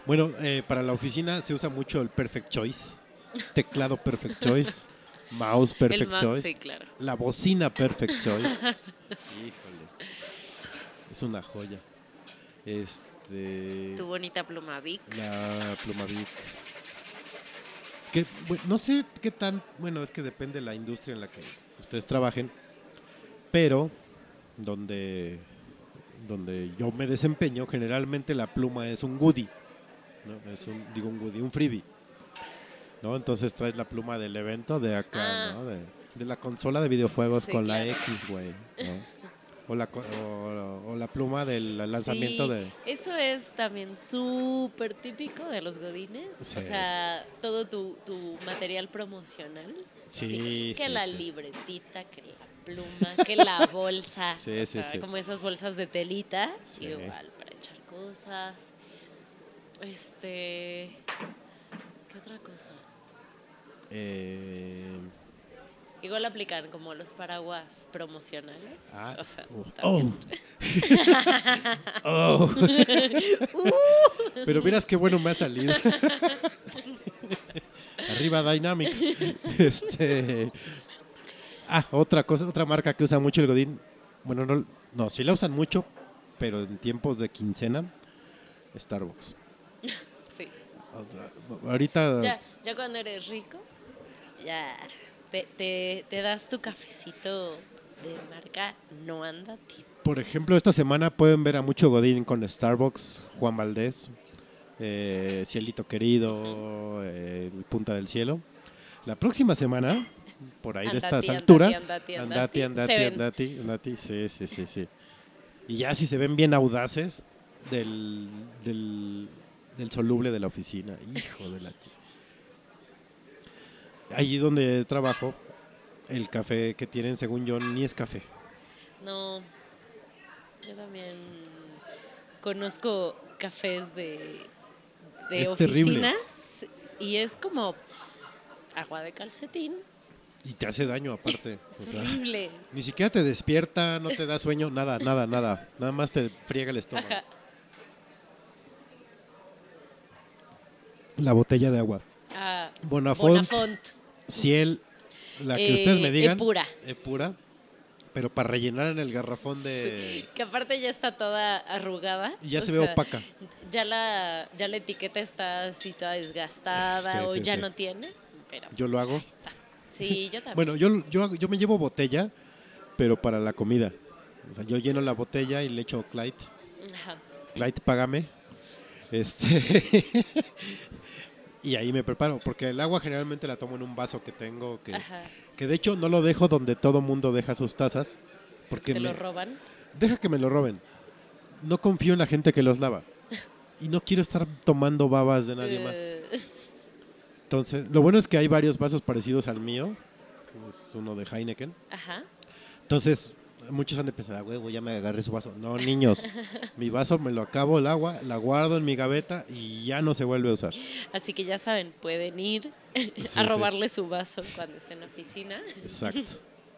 Bueno, eh, para la oficina se usa mucho el Perfect Choice. Teclado Perfect Choice. Mouse Perfect el mouse, Choice. sí, claro. La bocina Perfect Choice. Híjole. Es una joya. Este. Tu bonita pluma Vic. La pluma Vic. Que, no sé qué tan. Bueno, es que depende de la industria en la que ustedes trabajen. Pero donde, donde yo me desempeño, generalmente la pluma es un goodie. ¿no? Es un, digo un goodie, un freebie. ¿no? Entonces traes la pluma del evento de acá, Ah. ¿no? De, de la consola de videojuegos Sí, con la. X, güey. ¿no? O, la, o, o la pluma del lanzamiento Sí, de... Eso es también súper típico de los godines. Sí. O sea, todo tu, tu material promocional. Sí, Que la libretita, que la pluma, que la bolsa. Sí, o sí, sea, sí. como esas bolsas de telita. Sí. Igual, para echar cosas. Este. ¿Qué otra cosa? eh, Igual aplican como los paraguas promocionales. Ah, o sea, uh, también. Oh. Pero miras qué bueno me ha salido. Arriba Dynamics. Este. Ah, otra cosa, otra marca que usa mucho el Godín. Bueno, no, no, sí la usan mucho, pero en tiempos de quincena, Starbucks. Sí. O sea, ahorita, Ya, ya cuando eres rico, ya te, te, te das tu cafecito de marca no anda por ejemplo, esta semana pueden ver a mucho Godín con Starbucks, Juan Valdés, eh, Cielito Querido, eh, Punta del Cielo. La próxima semana, por ahí de Andati, estas andati, alturas, andati, andati, andati, andati, andati, andati, sí, sí, sí, sí. Y ya si se ven bien audaces del, del, del soluble de la oficina, hijo de la chi- Allí donde trabajo, el café que tienen, según yo, ni es café. No, yo también conozco cafés de, de Es terrible. oficinas y es como agua de calcetín. Y te hace daño aparte. o Es sea, horrible. ni siquiera te despierta, no te da sueño, nada, nada, nada. Nada más te friega el estómago. Ajá. La botella de agua. Ah, Bonafont, Bonafont. Ciel, la que Eh, ustedes me digan. Epura. Epura. Pero para rellenar en el garrafón de... Que aparte ya está toda arrugada. Y ya se ve opaca. Ya la, ya la etiqueta está así toda desgastada Sí, o sí, ya no tiene. Pero Yo lo hago. ahí está. Sí, yo también. Bueno, yo, yo, yo me llevo botella, pero para la comida. O sea, yo lleno la botella y le echo Clyde. Ajá. Clyde, págame. Este. y ahí me preparo, porque el agua generalmente la tomo en un vaso que tengo, que, Ajá. que de hecho no lo dejo donde todo mundo deja sus tazas, porque Te me- lo roban. deja que me lo roben. No confío en la gente que los lava. Y no quiero estar tomando babas de nadie más. Entonces, lo bueno es que hay varios vasos parecidos al mío. Es uno de Heineken. Ajá. Entonces, muchos han de pensar, "Ah, huevo, ya me agarré su vaso. No, niños, mi vaso me lo acabo el agua, la guardo en mi gaveta y ya no se vuelve a usar. Así que ya saben, pueden ir Sí, a sí. robarle su vaso cuando esté en la oficina. Exacto.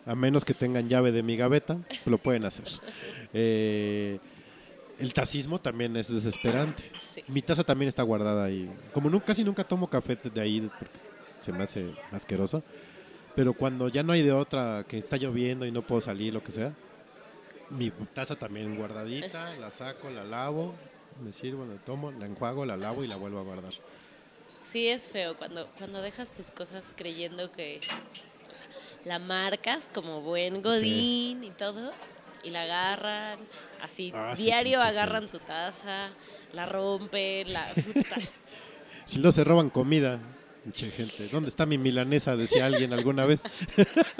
A menos que tengan llave de mi gaveta, lo pueden hacer. Eh, el taxismo también es desesperante. Sí. Mi taza también está guardada ahí. Como nu- casi nunca tomo café de ahí porque se me hace asqueroso. Pero cuando ya no hay de otra, que está lloviendo y no puedo salir, lo que sea, Mi taza también guardadita, la saco, la lavo, me sirvo, la tomo, la enjuago, la lavo y la vuelvo a guardar. Sí, es feo cuando, cuando dejas tus cosas creyendo que o sea, la marcas como buen godín y todo, y la agarran, así, Ah, diario agarran tu taza, la rompen, la... Si no se roban comida, pinche gente. ¿Dónde está mi milanesa? Decía alguien alguna vez.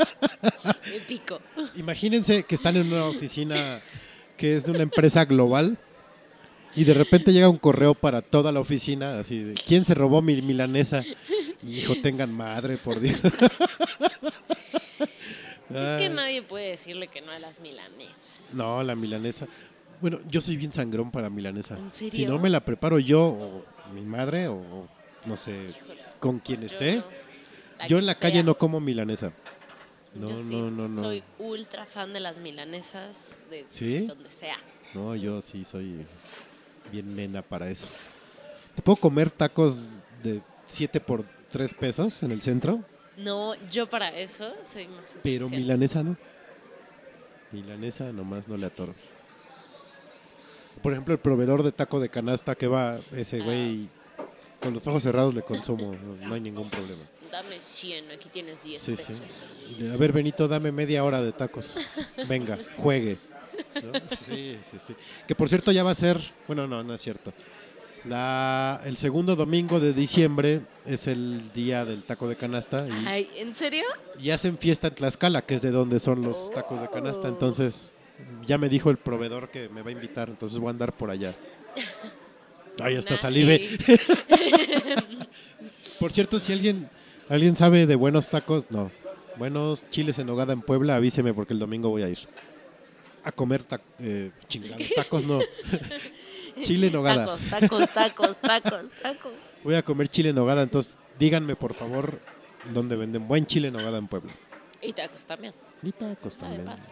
Épico. Imagínense que están en una oficina que es de una empresa global y de repente llega un correo para toda la oficina, así de, ¿quién se robó mi milanesa? Hijo, tengan madre, por Dios. Es que nadie puede decirle que no a las milanesas. No, la milanesa. Bueno, yo soy bien sangrón para milanesa. ¿En Si serio? no me la preparo yo o mi madre o no sé, Híjole, con quien esté. Yo en la calle no como milanesa. No, Yo sí, no, no, no. Soy ultra fan de las milanesas de ¿Sí? donde sea. No, yo sí soy bien nena para eso. ¿Te puedo comer tacos de 7 por 3 pesos en el centro? No, yo para eso soy más Pero milanesa no. Milanesa nomás no le atoro. Por ejemplo, el proveedor de taco de canasta que va ese güey con los ojos cerrados le consumo, no, no hay ningún problema. Dame 100, aquí tienes 10 Sí, sí. pesos. De, A ver, Benito, dame media hora de tacos. Venga, juegue. ¿No? Sí, sí, sí. Que por cierto ya va a ser, bueno, no, no es cierto. La, el segundo domingo de diciembre es el día del taco de canasta y, Ay, ¿en serio? y hacen fiesta en Tlaxcala, que es de donde son los tacos de canasta. Oh. Entonces, ya me dijo el proveedor que me va a invitar, entonces voy a andar por allá. Hasta Nice. salive. Por cierto, si alguien alguien sabe de buenos tacos, no, buenos chiles en nogada en Puebla, avíseme porque el domingo voy a ir a comer ta- eh, chingado, tacos no. chile en nogada. Tacos, tacos, tacos, tacos, tacos. Voy a comer chile en nogada, entonces díganme por favor dónde venden buen chile en nogada en Puebla. Y tacos también. Y tacos Ah, de también. paso.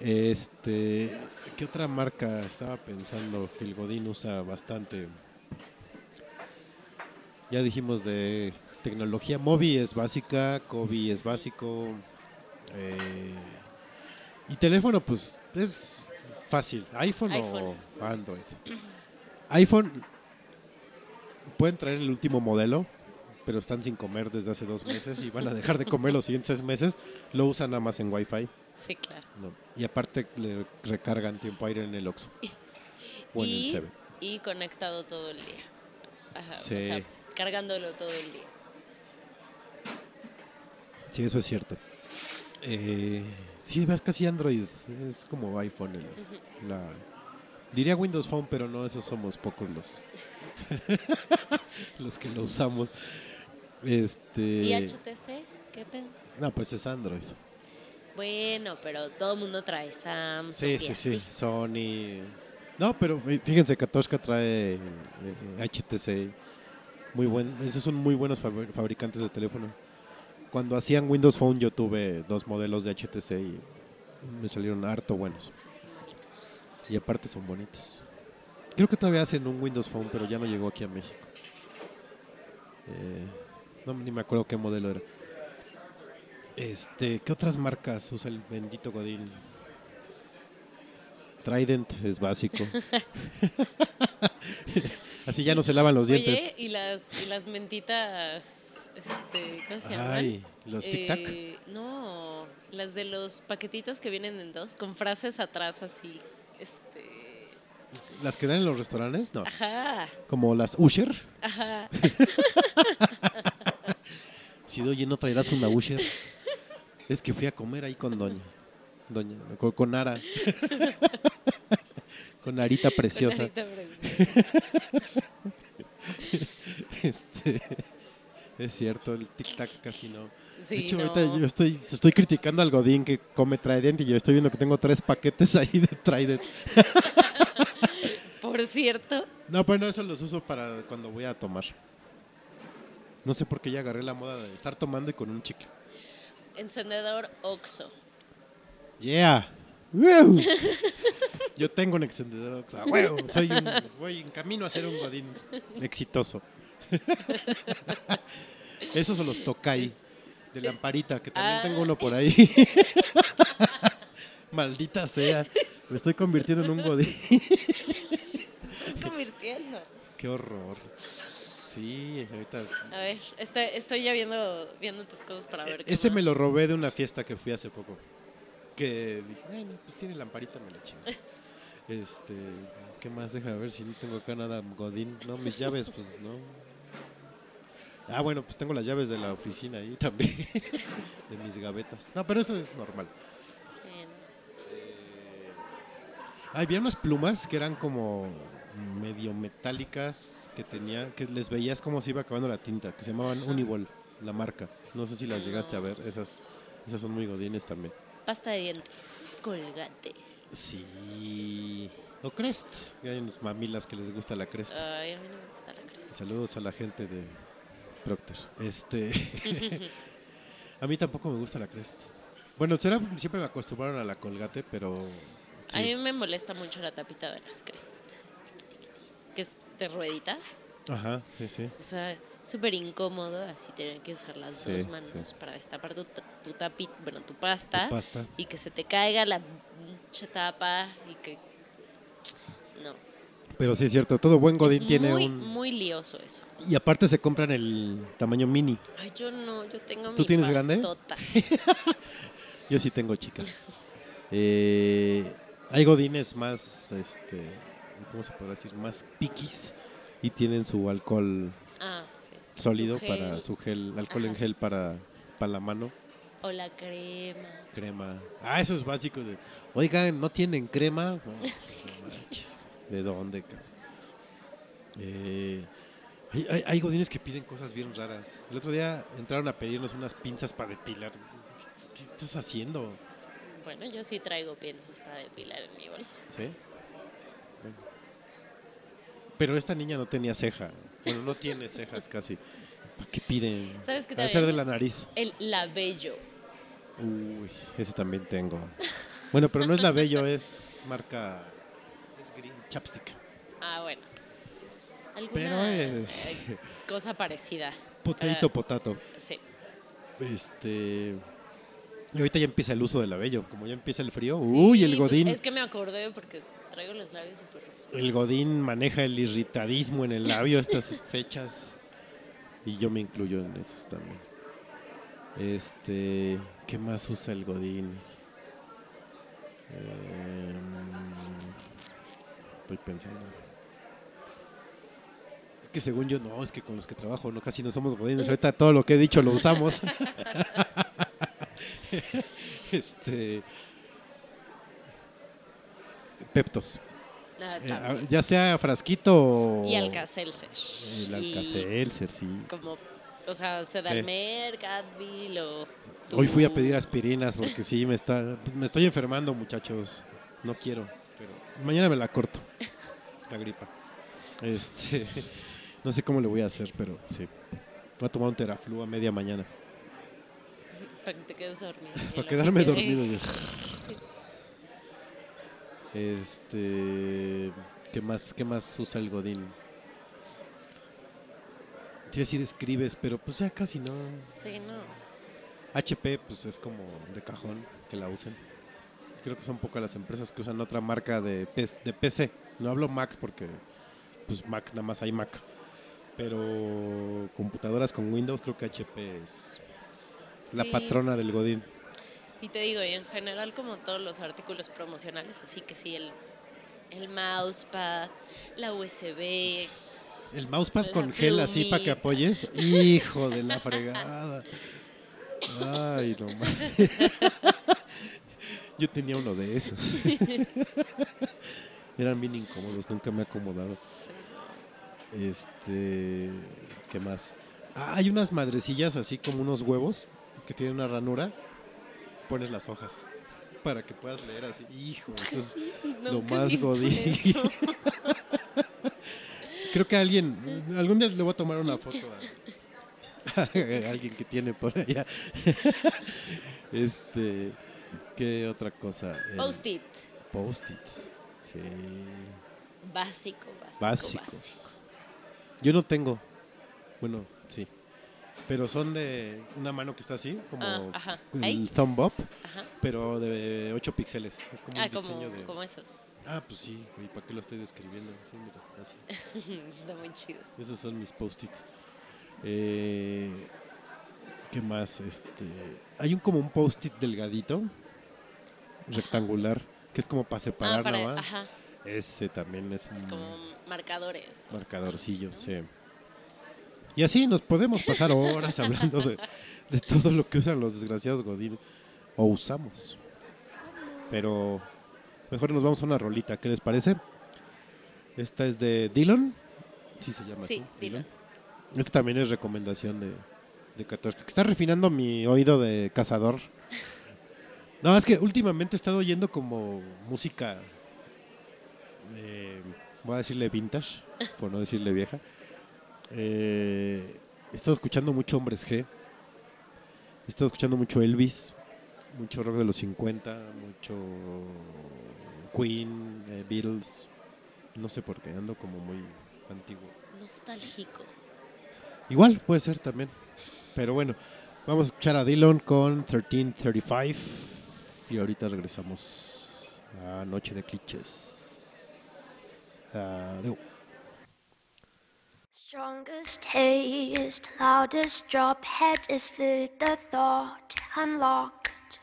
Este, ¿qué otra marca estaba pensando que el Godín usa bastante? Ya dijimos de tecnología. Mobi es básica, Kobe es básico. eh, y teléfono, pues es fácil. ¿iPhone, iPhone. o Android? iPhone pueden traer el último modelo, pero están sin comer desde hace dos meses y van a dejar de comer los siguientes seis meses. Lo usan nada más en Wi-Fi. Sí, claro. No. Y aparte le recargan tiempo aire en el Oxxo. O en el Seven. y conectado todo el día. Ajá, Sí. O sea, cargándolo todo el día. Sí, eso es cierto. Eh, sí, ves casi Android. Es como iPhone. el- la, diría Windows Phone, pero no, esos somos pocos los, los que lo usamos. Este, ¿Y HTC? ¿Qué pedo? no, pues es Android. Bueno, pero todo el mundo trae Samsung. Sí, sí, sí. Sony. No, pero fí- fíjense, Katoshka trae eh, HTC. Muy buen, esos son muy buenos fabri- fabricantes de teléfono. Cuando hacían Windows Phone yo tuve dos modelos de HTC y me salieron harto buenos. Y aparte son bonitos. Creo que todavía hacen un Windows Phone, pero ya no llegó aquí a México. Eh, no, ni me acuerdo qué modelo era. Este, ¿qué otras marcas usa el bendito Godín? Trident es básico. Así ya no se lavan los dientes. Y las, y las mentitas, este, ¿cómo se llaman? Ay, los tic tac. Eh, no, las de los paquetitos que vienen en dos, con frases atrás así. Este, Las que dan en los restaurantes, no. ajá, Como las Usher. ajá. Si de oye, no traerás una Usher. Es que fui a comer ahí con Doña. Doña, con, con Ara. con Arita preciosa. Con carita preciosa. Este, es cierto, el tic-tac casi no. Sí, de hecho, no. ahorita yo estoy, estoy criticando al Godín que come Trident y yo estoy viendo que tengo tres paquetes ahí de Trident. Por cierto, No, pero no, eso los uso para cuando voy a tomar. No sé por qué ya agarré la moda de estar tomando y con un chicle. Encendedor Oxo. Yeah. ¡Woo! Yo tengo un extendedor. o sea, huevo, soy un, voy en camino a ser un godín exitoso. Esos son los Tokai de lamparita, que también Ah. tengo uno por ahí. Maldita sea. Me estoy convirtiendo en un godín. Estás convirtiendo. Qué horror. Sí, ahorita. A ver, estoy, estoy ya viendo, viendo tus cosas para ver qué E, Ese más. me lo robé de una fiesta que fui hace poco. Que dije, bueno, pues tiene lamparita, me la chingo. Este, ¿qué más? Deja ver si no tengo acá nada godín. No, mis llaves, pues no. Ah, bueno, pues tengo las llaves de la oficina ahí también. de mis gavetas. No, pero eso es normal. Sí. Ah, había unas plumas que eran como medio metálicas que tenía, que les veías como se iba acabando la tinta, que se llamaban Unibol, la marca. No sé si las llegaste a ver, esas, esas son muy godines también. Pasta de dientes, colgate. Sí. O Crest, hay unos mamilas que les gusta la Crest. Ay, a mí no me gusta la cresta. Saludos a la gente de Procter. Este, a mí tampoco me gusta la Crest. Bueno, será siempre me acostumbraron a la Colgate, pero sí. A mí me molesta mucho la tapita de las crest. De ruedita. Ajá, sí, sí. O sea, súper incómodo así tener que usar las Sí, dos manos sí. para destapar tu, tu tapita, bueno, tu pasta, Tu pasta. y que se te caiga la pinche tapa y que... No. Pero sí es cierto, todo buen godín es tiene muy, un... muy lioso eso. Y aparte se compran el tamaño mini. Ay, yo no, yo tengo ¿Tú mi tienes grande? pastota. Yo sí tengo chica. Eh, hay godines más, este, ¿cómo se puede decir? Más piquis y tienen su alcohol Ah, sí. sólido Su para su gel, alcohol en Ajá. gel para, para la mano, O la crema. crema. Ah, eso es básico. De, Oigan, ¿no tienen crema? No, pues, no manches. ¿De dónde? Eh, hay, hay- hay godines que piden cosas bien raras. El otro día entraron a pedirnos unas pinzas para depilar. ¿Qué estás haciendo? Bueno, yo sí traigo piezas para depilar en mi bolsa. ¿Sí? Pero esta niña no tenía ceja. Bueno, no tiene cejas casi. ¿Para qué piden? ¿Sabes qué Debe ser de la nariz. El labello. Uy, ese también tengo. Bueno, pero no es la Bello, es marca. Es green chapstick. Ah, bueno. Alguna Pero, eh, eh, cosa parecida. Potato, potato. Sí. Este. Y ahorita ya empieza el uso del labello. Como ya empieza el frío. Uy, el pues, godín. Es que me acordé porque traigo los labios súper rojos. El godín maneja el irritadismo en el labio a estas fechas. Y yo me incluyo en esos también. Este. ¿Qué más usa el godín? Em, estoy pensando. Es que según yo, no, es que con los que trabajo no casi no somos godines. Ahorita todo lo que he dicho lo usamos. este. Peptos. Ah, Eh, también. ya sea frasquito o. y Alka-Seltzer. El Alka-Seltzer, sí. Como, o sea, Sedalmer, Advil o... Hoy fui a pedir aspirinas porque sí, me, está, me estoy enfermando, muchachos. No quiero, pero mañana me la corto. La gripa. Este, no sé cómo le voy a hacer, pero sí. Voy a tomar un teraflu a media mañana. Para que te quedes dormido. Para quedarme dormido. yo. Este, ¿qué más, qué más usa el Godín? Te iba a decir escribes, pero pues ya casi no. Sí, no. HP, pues es como de cajón que la usen. Creo que son pocas las empresas que usan otra marca de, P- de PC. No hablo Macs porque, pues Mac, nada más hay Mac. Pero computadoras con Windows, creo que HP es la patrona del Godín. Y te digo, y en general como todos los artículos promocionales, así que sí, el, el mousepad, la USB, El mousepad con gel así para que apoyes. Hijo de la fregada. Ay, no mames. Yo tenía uno de esos. Eran bien incómodos, nunca me he acomodado. Este, ¿qué más? Ah, hay unas madrecillas así como unos huevos que tienen una ranura. Pones las hojas para que puedas leer así. Hijo, eso es lo más godín. Creo que alguien, algún día le voy a tomar una foto a, a alguien que tiene por allá. Este, ¿qué otra cosa? Post-it, Post-its. Sí. básico, básico, Básicos. básico. Yo no tengo. Bueno, sí. Pero son de una mano que está así, como Ah, el thumb up, Ajá. pero de 8 píxeles. Es como Ah, un diseño como, de... como esos. Ah, pues sí, ¿y para qué lo estoy describiendo? Sí, mira, así. Está muy chido. Esos son mis post-its. Eh, ¿Qué más? Este, hay un como un post-it delgadito, rectangular, que es como para separar Ah, para, nada más. ajá, Ese también es un como marcadores. marcadorcillo, sí. Y así nos podemos pasar horas hablando de, de todo lo que usan los desgraciados Godín. O usamos. Pero mejor nos vamos a una rolita, ¿qué les parece? Esta es de Dylan. Sí se llama Sí, así. Dylan. Esta también es recomendación de, de Katoshka, que está refinando mi oído de cazador. No, es que últimamente he estado oyendo como música, eh, voy a decirle vintage, por no decirle vieja. Eh, he estado escuchando mucho Hombres G. He estado escuchando mucho Elvis, mucho rock de los 50, mucho Queen, eh, Beatles. No sé por qué, ando como muy antiguo. Nostálgico. Igual puede ser también. Pero bueno, vamos a escuchar a Dylan con 1335 y ahorita regresamos a Noche de Clichés. Adiós. Strongest taste, loudest drop, head is with the thought unlocked.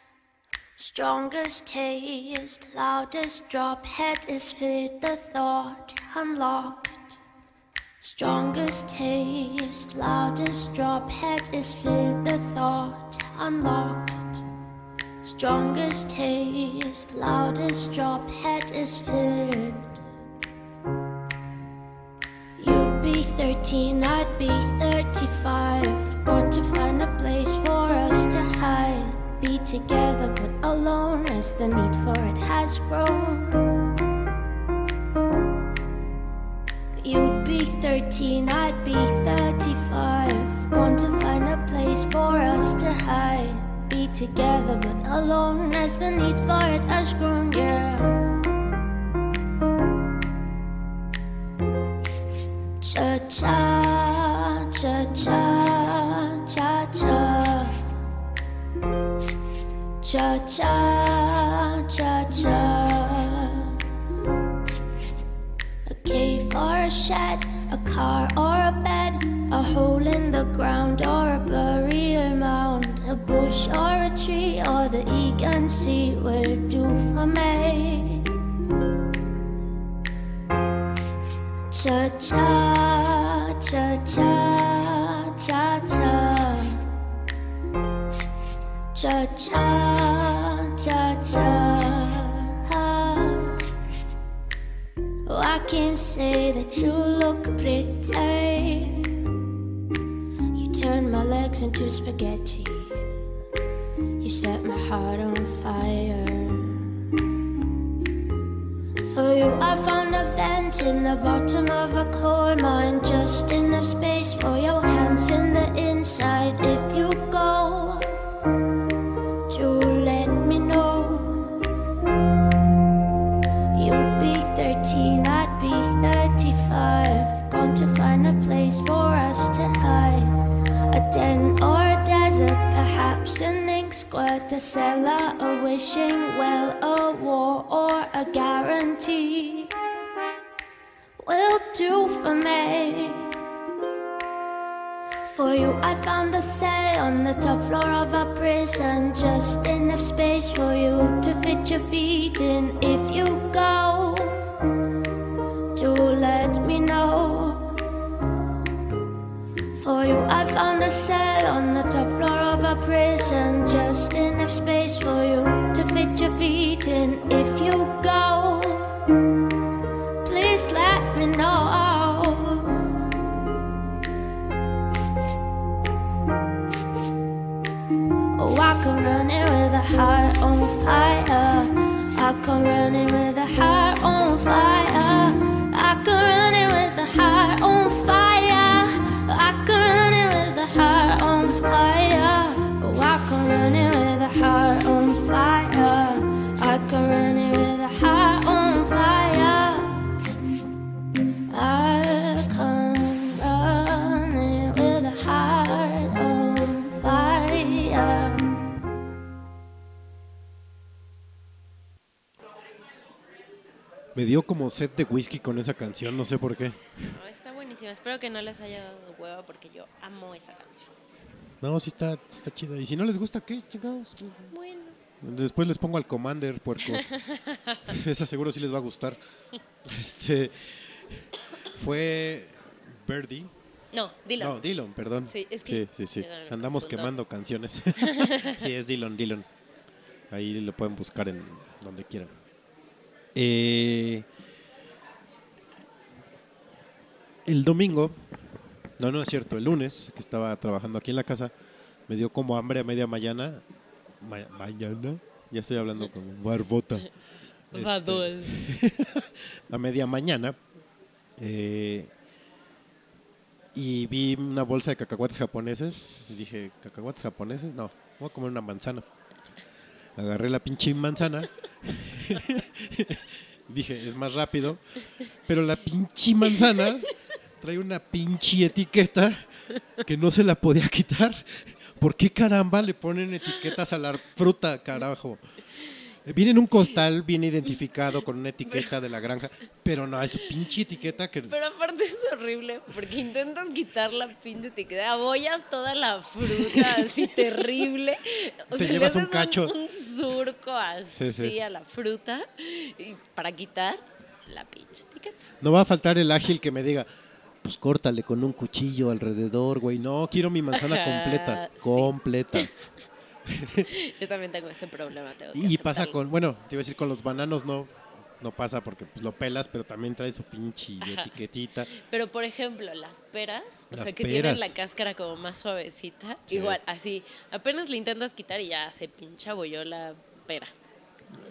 Strongest taste, loudest drop, head is with the thought unlocked. Strongest taste, loudest drop, head is filled the thought unlocked. Strongest taste, loudest drop, head is filled. 13, I'd be 35. Going to find a place for us to hide. Be together but alone as the need for it has grown. You'd be 13, I'd be 35. Gone to find a place for us to hide. Be together but alone as the need for it has grown, yeah. Cha cha, cha cha. A cave or a shed, a car or a bed, a hole in the ground or a burial mound, a bush or a tree or the Egan Sea will do for me. Cha cha, cha cha, cha cha. Cha cha, I can say that you look pretty. You turn my legs into spaghetti. You set my heart on fire. For you, I found a vent in the bottom of a coal mine. Just enough space for your hands in the inside. If you go, squirt, a cellar, a wishing well, a war or a guarantee. Will do for me. For you, I found a cell on the top floor of a prison. Just enough space for you to fit your feet in. If you go, do let me know. For you, I found a cell on the top floor of a prison. Just enough space for you to fit your feet in. If you go, please let me know. Oh, I come running with a heart on fire. I come running with a heart on fire. I come running with a heart on fire. heart on fire. Oh, I can run it with a heart on fire. I can run it with a heart on fire. I can run it with a heart on fire. Me dio como set de whisky con esa canción, no sé por qué. Espero que no les haya dado hueva porque yo amo esa canción. No, sí está, está chida. Y si no les gusta, ¿qué, chingados? Bueno. Después les pongo al Commander, puercos. Esa seguro sí les va a gustar. Este fue Birdie. No, dilo. No, Dillon, perdón. Sí, es que- sí, sí, sí. Andamos quemando canciones. sí, es Dillon, Dillon. Ahí lo pueden buscar en donde quieran. Eh, el domingo, no, no es cierto, el lunes, que estaba trabajando aquí en la casa, me dio como hambre a media mañana. Ma- mañana, ya estoy hablando con barbota. Este, a media mañana eh, y vi una bolsa de cacahuates japoneses y dije, ¿cacahuates japoneses? No, voy a comer una manzana. Agarré la pinche manzana. dije, es más rápido. Pero la pinche manzana trae una pinche etiqueta que no se la podía quitar. ¿Por qué caramba le ponen etiquetas a la fruta, carajo? Viene en un costal bien identificado con una etiqueta de la granja, pero no, es pinche etiqueta que... Pero aparte es horrible porque intentas quitar la pinche etiqueta, abollas toda la fruta así terrible. O Te sea, llevas le un cacho. Un, surco así Sí, sí. a la fruta y para quitar la pinche etiqueta. No va a faltar el ágil que me diga, pues córtale con un cuchillo alrededor, güey. No, quiero mi manzana completa, sí. completa. Yo también tengo ese problema. Tengo que Y pasa con, bueno, te iba a decir con los bananos no, no pasa porque pues, lo pelas, pero también trae su pinche Ajá. etiquetita. Pero por ejemplo, las peras, o sea, que peras. tienen la cáscara como más suavecita, Sí. igual, así, apenas le intentas quitar y ya se pincha bolló la pera.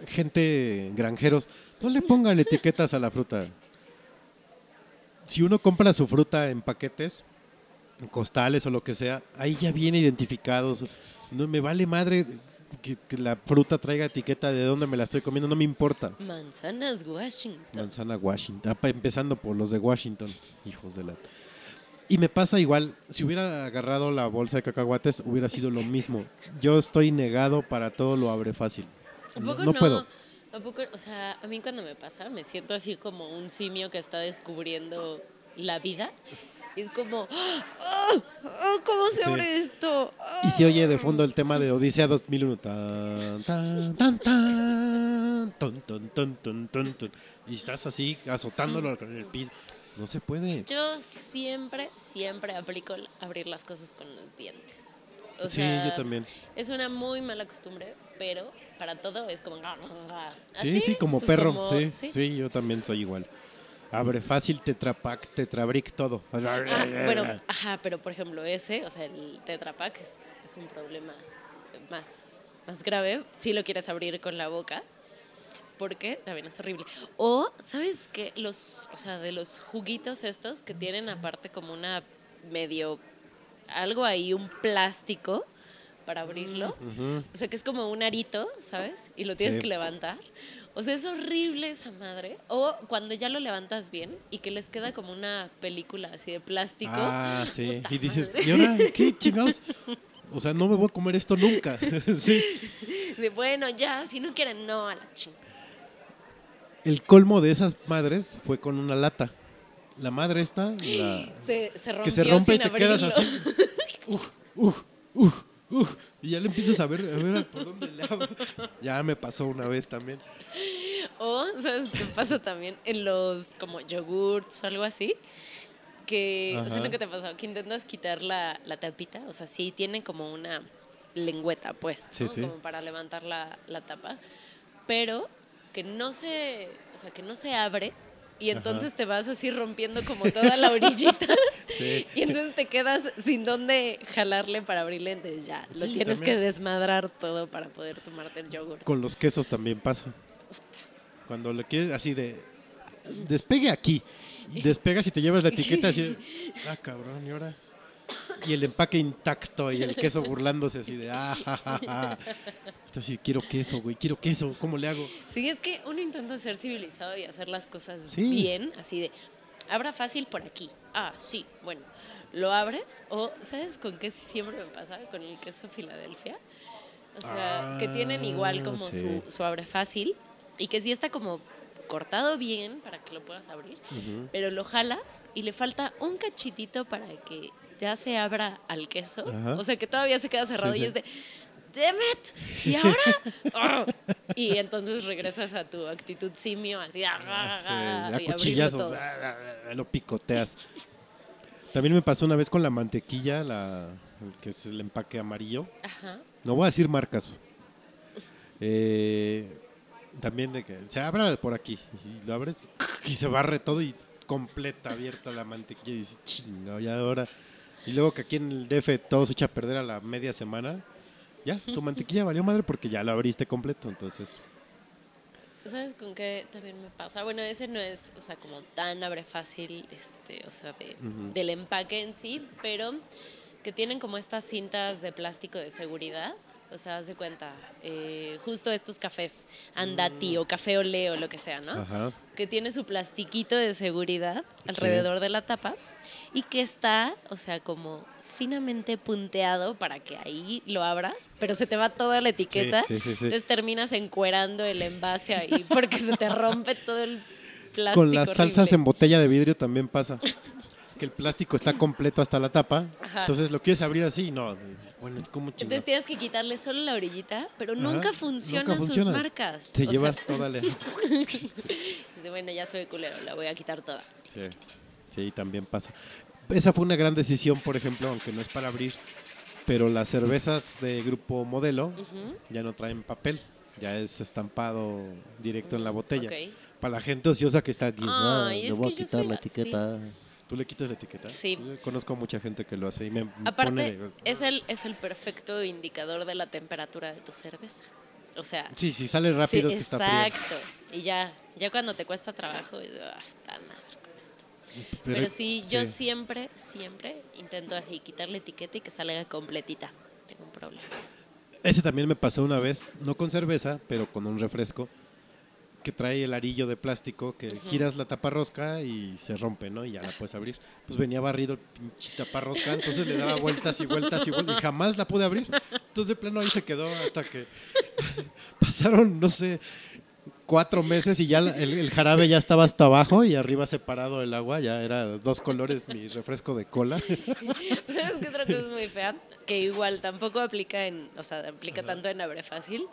Gente, granjeros, no le pongan etiquetas a la fruta. Si uno compra su fruta en paquetes, en costales o lo que sea, ahí ya viene identificados. No me vale madre que, que la fruta traiga etiqueta de dónde me la estoy comiendo, no me importa. Manzanas Washington. Manzana Washington, Ah, empezando por los de Washington, hijos de la. Y me pasa igual, si hubiera agarrado la bolsa de cacahuates, hubiera sido lo mismo. Yo estoy negado para todo lo abre fácil. ¿A No, poco no no? puedo. ¿A poco? O sea, a mí cuando me pasa, me siento así como un simio que está descubriendo la vida. Y es como, ¡Ah! ¡Ah! ¿cómo se Sí. abre esto? ¡Ah! Y se oye de fondo el tema de Odisea 2001. Tan, tan, tan, tan, ton, ton, ton, ton, ton, ton. Y estás así azotándolo con el piso. No se puede. Yo siempre, siempre aplico abrir las cosas con los dientes. O Sí, sea, yo también. Es una muy mala costumbre, pero para todo es como... Sí, ¿Así? sí, como Pues perro. como- sí, sí, yo también soy igual. Abre fácil, tetrapack, tetrabric, todo. Ah, bueno, ajá, pero por ejemplo ese, o sea, el Tetra Pak es, es un problema más, más grave si lo quieres abrir con la boca, porque también es horrible. O, ¿sabes qué? Los, o sea, de los juguitos estos que tienen aparte como una medio, algo ahí, un plástico para abrirlo. O sea, que es como un arito, ¿sabes? Y lo tienes Sí. que levantar. O sea, es horrible esa madre. O cuando ya lo levantas bien y que les queda como una película así de plástico. Ah, sí. Y dices, madre. ¿y ahora qué chingados? O sea, no me voy a comer esto nunca. sí. De bueno, ya, si no quieren, no, a la chingada. El colmo de esas madres fue con una lata. La madre esta, la- Se, se que se rompe y te quedas abrirlo. así. Uf, uf, uf, Y ya le empiezas a ver, a ver por dónde le abro. Ya me pasó una vez también. O, ¿sabes qué pasa también? En los como yogurts o algo así. Que, o sea, Ajá. lo que te pasa, que intentas quitar la, la tapita. O sea, sí tiene como una lengüeta, pues, Sí, ¿no? sí. Como para levantar la, la tapa. Pero que no se, o sea, que no se abre. Y entonces te vas así rompiendo como toda la orillita. Sí. Y entonces te quedas sin dónde jalarle para abrirle. Entonces ya, lo Sí, tienes también. que desmadrar todo para poder tomarte el yogur. Con los quesos también pasa. Cuando le quieres así de despegue aquí. Despegas y te llevas la etiqueta así de, ah, cabrón, y ahora. Y el empaque intacto y el queso burlándose así de, ah, ja, ja, ja. Entonces, quiero queso, güey, quiero queso, ¿cómo le hago? Sí, es que uno intenta ser civilizado y hacer las cosas Sí. bien, así de, abra fácil por aquí. Ah, sí, bueno, lo abres o, ¿sabes con qué siempre me pasa? Con el queso Filadelfia. O sea, que tienen igual como Ah, sí. su, su abre fácil y que sí está como cortado bien para que lo puedas abrir, pero lo jalas y le falta un cachitito para que ya se abra al queso. Ajá. O sea, que todavía se queda cerrado Sí, y sí. es de, damn it, ¿y ahora? Ah. Y entonces regresas a tu actitud simio, así, ah, ah, Sí, ah, a y abrirlo cuchillazos, lo picoteas. También me pasó una vez con la mantequilla, la, que es el empaque amarillo. Ajá. No voy a decir marcas. Eh, también de que se abra por aquí y lo abres y se barre todo y completa abierta la mantequilla y dices, chinga, ya ahora. Y luego que aquí en el DF todo se echa a perder a la media semana. Ya, tu mantequilla valió madre porque ya lo abriste completo, entonces. ¿Sabes con qué también me pasa? Bueno, ese no es, o sea, como tan abre fácil, este, o sea, de- del empaque en sí, pero que tienen como estas cintas de plástico de seguridad. O sea, haz de cuenta, eh, justo estos cafés Andati o Café Olé o lo que sea, ¿no? Ajá. que tiene su plastiquito de seguridad alrededor de la tapa y que está, o sea, como finamente punteado para que ahí lo abras, pero se te va toda la etiqueta. Sí, sí, sí. Entonces terminas encuerando el envase ahí porque se te rompe todo el plástico. Con las salsas en botella de vidrio también pasa. que el plástico está completo hasta la tapa. Ajá. Entonces lo quieres abrir así, no. Bueno, ¿cómo chingado? Entonces tienes que quitarle solo la orillita, pero Ajá, nunca nunca funcionan funciona. sus marcas. Te O sea, llevas toda la. bueno, ya soy culero, la voy a quitar toda. Sí, sí, también pasa. Esa fue una gran decisión, por ejemplo, aunque no es para abrir, pero las cervezas de grupo modelo ya no traen papel, ya es estampado directo en la botella. Para la gente ociosa que está aquí, "Ah, es le voy a quitar la etiqueta. ¿Tú le quitas la etiqueta? Sí. Yo conozco mucha gente que lo hace y me me Aparte, pone... es el, es el perfecto indicador de la temperatura de tu cerveza. O sea, Sí, si sale rápido sí, es que está exacto. Y ya, ya cuando te cuesta trabajo, y, ah. Pero- Pero, sí, yo sí. siempre, siempre intento así quitarle etiqueta y que salga completita. Tengo un problema. Ese también me pasó una vez, no con cerveza, pero con un refresco, que trae el arillo de plástico, que giras la taparrosca y se rompe, ¿no? Y ya la puedes abrir. Pues venía barrido el pinche taparrosca, entonces le daba vueltas y vueltas y vueltas y jamás la pude abrir. Entonces de plano ahí se quedó hasta que pasaron, no sé, cuatro meses y ya el, el jarabe ya estaba hasta abajo y arriba separado el agua, ya era dos colores mi refresco de cola. ¿Sabes qué otra cosa es muy fea? Que igual tampoco aplica en, o sea, aplica tanto en abre fácil,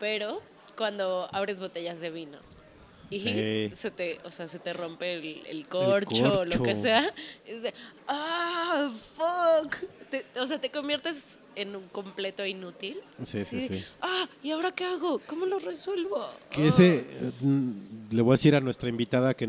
pero cuando abres botellas de vino y Sí. se te, o sea, se te rompe el, el corcho, o lo que sea, es de, ah, fuck. Te- o sea, te conviertes en un completo inútil. Sí, sí, sí. Ah, ¿y ahora qué hago? ¿Cómo lo resuelvo? Que ese, eh, mm, le voy a decir a nuestra invitada que,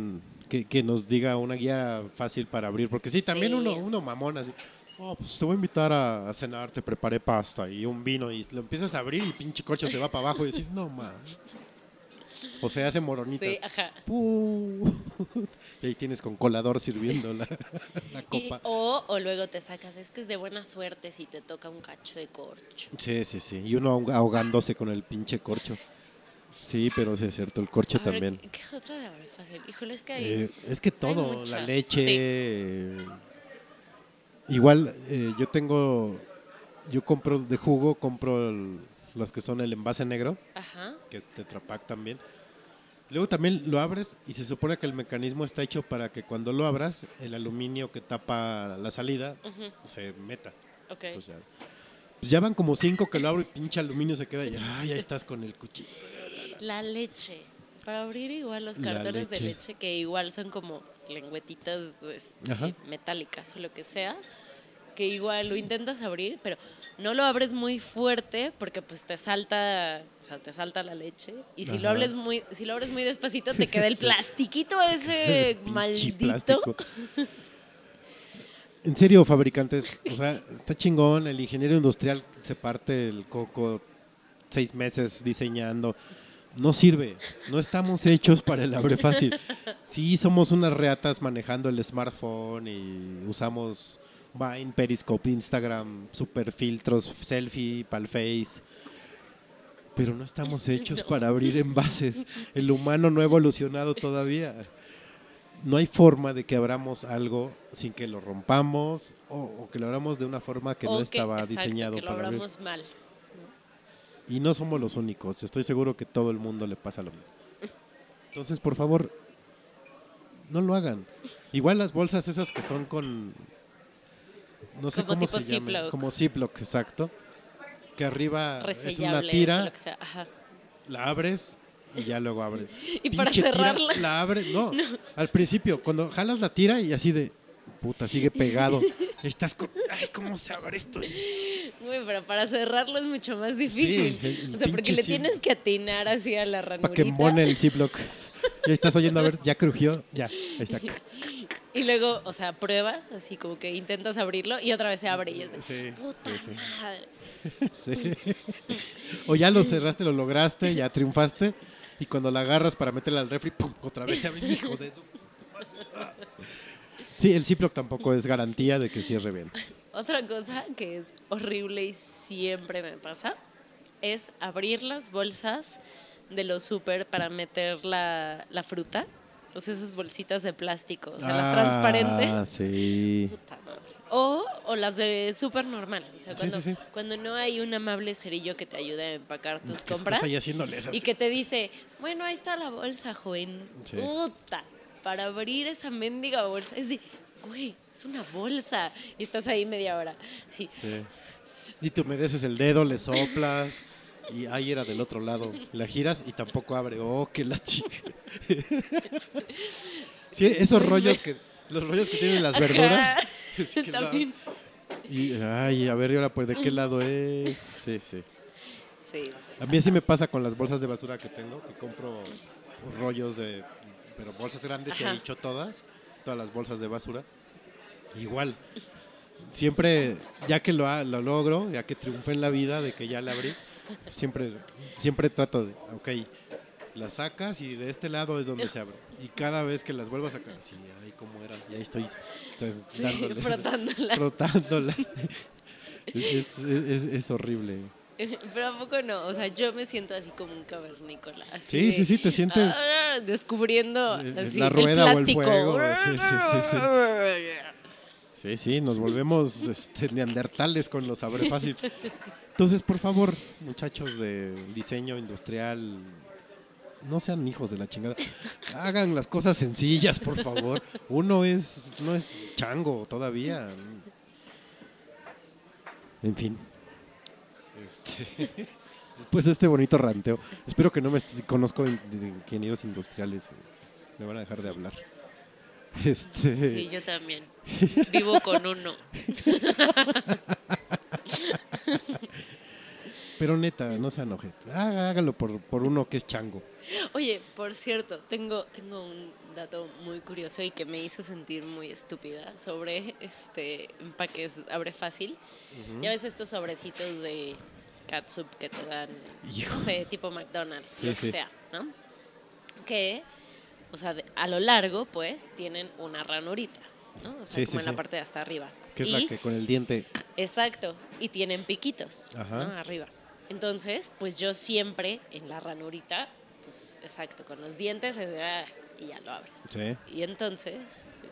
que, que nos diga una guía fácil para abrir, porque sí, también Sí. uno, uno mamón así, oh, pues te voy a invitar a, a cenar, te preparé pasta y un vino y lo empiezas a abrir y pinche corcho se va para abajo y decís, no mames. O se hace moronita. Sí, ajá. Y ahí tienes con colador sirviendo la, la Y- copa. o, o luego te sacas, es que es de buena suerte si te toca un cacho de corcho. Sí, sí, sí. Y uno ahog- ahogándose con el pinche corcho. Sí, pero sí es cierto, el corcho ver, también. ¿qué, qué otra de fácil? Híjole, es que hay... Eh, es que todo, la leche. sí. eh, Igual, eh, yo tengo, yo compro de jugo, compro el- los que son el envase negro, Ajá. que es Tetra Pak también. Luego también lo abres y se supone que el mecanismo está hecho para que cuando lo abras, el aluminio que tapa la salida ujú, se meta. Ok. Pues ya, pues ya van como cinco que lo abro y pinche aluminio se queda y ay, ya estás con el cuchillo. La leche. Para abrir igual los cartones de leche. leche, que igual son como lengüetitas Ajá. metálicas o lo que sea, que igual lo intentas abrir, pero no lo abres muy fuerte porque pues te salta, o sea, te salta la leche. Y si lo abres muy, si lo abres muy despacito, te queda el plastiquito ese maldito. plástico. En serio, fabricantes, o sea, está chingón, el ingeniero industrial se parte el coco seis meses diseñando. No sirve, no estamos hechos para el abre fácil. Sí, somos unas reatas manejando el smartphone y usamos Vine, Periscope, Instagram, super filtros, selfie, pal face. Pero no estamos hechos para abrir envases. El humano no ha evolucionado todavía no hay forma de que abramos algo sin que lo rompamos o, o que lo abramos de una forma que O no estaba exacto, diseñado que lo para abrir. abramos mal. Y no somos los únicos, estoy seguro que todo el mundo le pasa lo mismo. Entonces, por favor, no lo hagan. Igual las bolsas esas que son con... No sé Como cómo tipo se llama. Como Ziploc, exacto. Que arriba es una tira. Ajá. la abres y ya luego abres. Y para tira, cerrarla. la abres, no, al principio, cuando jalas la tira y así de, puta, sigue pegado. Estás con, ay, ¿cómo se abre esto? Güey, pero para cerrarlo es mucho más difícil. el- el o sea, porque le tienes que atinar así a la ranurita. Para que embone el Ziploc. Y ahí estás oyendo, a ver, ya crujió, ya, ahí está. Y luego, o sea, pruebas, así como que intentas abrirlo y otra vez se abre y es de, Sí, puta sí, sí. madre. Sí. O ya lo cerraste, lo lograste, ya triunfaste. Y cuando la agarras para meterla al refri, ¡pum! otra vez se abre. Hijo de eso. Sí, el Ziploc tampoco es garantía de que cierre bien. Otra cosa que es horrible y siempre me pasa es abrir las bolsas de los súper para meter la, la fruta. Sea, esas bolsitas de plástico, o sea, las Ah, transparentes. sí. Puta madre. O, o las de súper normal. O sea, Sí, cuando, sí, sí. cuando no hay un amable cerillo que te ayude a empacar tus Que compras Estás ahí haciéndole esas. y que te dice, bueno, ahí está la bolsa, joven. Sí. Puta, para abrir esa mendiga bolsa. Es de, güey, es una bolsa. Y estás ahí media hora. Sí. Sí. Y te humedeces el dedo, le soplas. Y ahí era del otro lado. La giras y tampoco abre. Oh, qué la chica. Sí, esos rollos que. Los rollos que tienen las verduras. Es que la-. Y, ay, a ver, ¿y ahora pues de qué lado es? Sí, sí. Sí. A mí sí me pasa con las bolsas de basura que tengo, que compro rollos de, pero bolsas grandes y he dicho todas, todas las bolsas de basura. Igual, siempre, ya que lo, lo logro, ya que triunfé en la vida, de que ya la abrí, siempre, siempre trato de, ok, las sacas y de este lado es donde se abre. Y cada vez que las vuelvo a sacar, sí, ahí como eran, y ahí estoy, estoy dándoles, frotándolas. frotándolas. Es, es- es- es horrible. Pero a poco no, o sea, yo me siento así como un cavernícola. Así Sí, de, sí, sí, te sientes- ah, descubriendo así, la rueda o el fuego, sí, sí, sí, Sí, sí, nos volvemos este, neandertales con los abre fácil. Entonces, por favor, muchachos de diseño industrial, no sean hijos de la chingada. Hagan las cosas sencillas, por favor. Uno es no es chango todavía. En fin. Este, después de este bonito ranteo, espero que no me conozco ingenieros industriales. eh, Me van a dejar de hablar. Este, Sí, yo también. Vivo con uno. Pero neta, no sean ojetes. Há- Hágalo por, por uno que es chango. Oye, por cierto, tengo, tengo un dato muy curioso y que me hizo sentir muy estúpida sobre este empaques abre fácil. Ya ves estos sobrecitos de catsup que te dan, Hijo. no sé, tipo McDonald's, Sí, lo que sí. sea, ¿no? Que, o sea, de- a lo largo, pues, tienen una ranurita, ¿no? O sea, Sí, como sí, en la parte de hasta arriba. Que es y, la que con el diente. Exacto, y tienen piquitos Ajá. ¿no? arriba. Entonces, pues yo siempre en la ranurita, pues exacto, con los dientes, ah, y ya lo abres. Sí. Y entonces,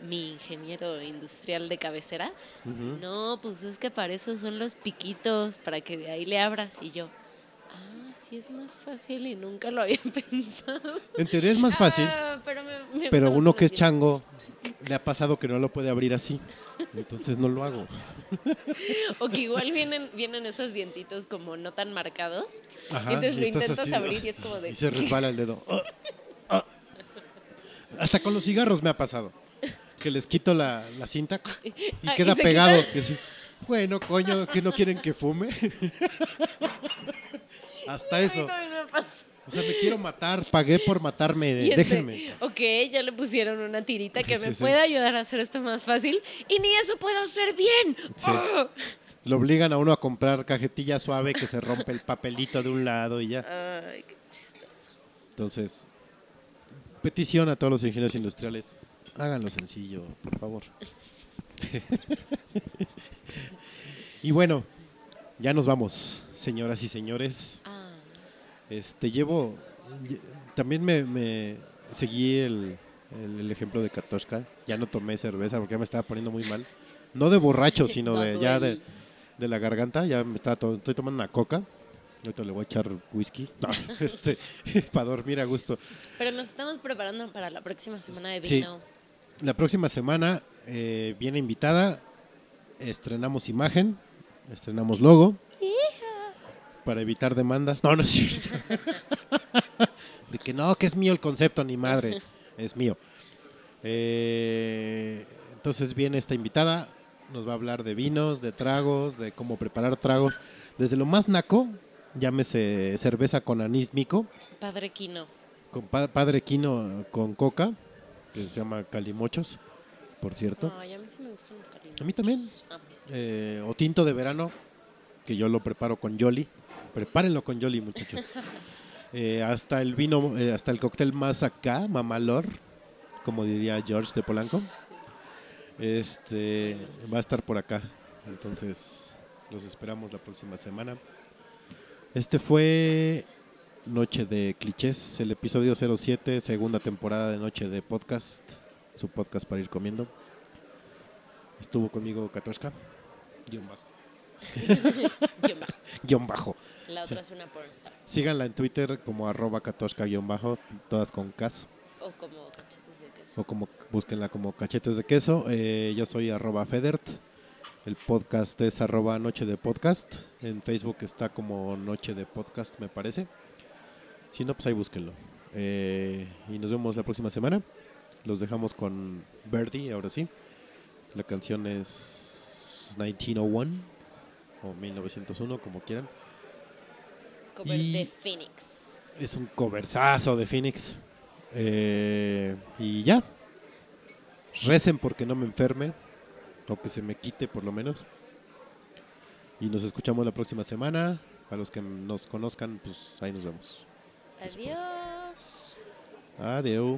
mi ingeniero industrial de cabecera, no, pues es que para eso son los piquitos, para que de ahí le abras. Y yo, sí es más fácil y nunca lo había pensado. En teoría es más fácil, Ah, pero me- me pero gustan uno que es chango le ha pasado que no lo puede abrir así. Entonces no lo hago. O que igual vienen, vienen esos dientitos como no tan marcados. Ajá, y entonces lo intentas así, abrir y es como de... Y se resbala el dedo. Ah, ah. Hasta con los cigarros me ha pasado. Que les quito la, la cinta y Ah, queda y pegado. bueno, coño, que no quieren que fume. Hasta A mí eso. me. O sea, me quiero matar, pagué por matarme, Y es de, déjenme. ok, ya le pusieron una tirita que Sí, me sí. puede ayudar a hacer esto más fácil y ni eso puedo hacer bien. Sí. ¡Ah! Lo obligan a uno a comprar cajetilla suave que se rompe el papelito de un lado y ya. Ay, qué chistoso. Entonces, petición a todos los ingenieros industriales, háganlo sencillo, por favor. y bueno, ya nos vamos, señoras y señores. Ah, Este, llevo, lle- también me, me seguí el, el- el ejemplo de Katoshka. Ya no tomé cerveza porque ya me estaba poniendo muy mal. No de borracho, sino de ya de, de la garganta. Ya me estaba to- estoy tomando una coca. Ahorita le voy a echar whisky. No, este, para dormir a gusto. Pero nos estamos preparando para la próxima semana de Sí. vino. La próxima semana eh, viene invitada. Estrenamos imagen, estrenamos logo. Para evitar demandas. No, no es cierto. De que no, que es mío el concepto, ni madre. Es mío. Eh, entonces viene esta invitada. Nos va a hablar de vinos, de tragos, de cómo preparar tragos. Desde lo más naco, llámese cerveza con anís mico, Padre Quino. con pa- padre quino con coca, que se llama calimochos, por cierto. Ay, a mí sí me gustan los cariños. A mí también. Eh, o tinto de verano, que yo lo preparo con Yoli. Prepárenlo con Yoli, muchachos. Eh, hasta el vino, eh, hasta el cóctel más acá, mamalor, como diría George de Polanco. Este va a estar por acá. Entonces, los esperamos la próxima semana. Este fue Noche de Clichés, el episodio 07, segunda temporada de Noche de Podcast, su podcast para ir comiendo. Estuvo conmigo Katoshka, guion bajo. Guión bajo. La otra es una pornstar. Síganla en Twitter como arroba Katoshka guion bajo, todas con Cas. O como cachetes de queso. O como búsquenla como cachetes de queso. Eh, yo soy arroba Federt. El podcast es arroba Noche de Podcast. En Facebook está como Noche de Podcast, me parece. Si no, pues ahí búsquenlo. Eh, y nos vemos la próxima semana. Los dejamos con Birdie, ahora sí. La canción es 1901 o 1901, como quieran. Cover Y- de Phoenix. Es un coversazo de Phoenix. Eh, y ya. Recen porque no me enferme. O que se me quite por lo menos. Y nos escuchamos la próxima semana. Para los que nos conozcan, pues ahí nos vemos. Después. Adiós.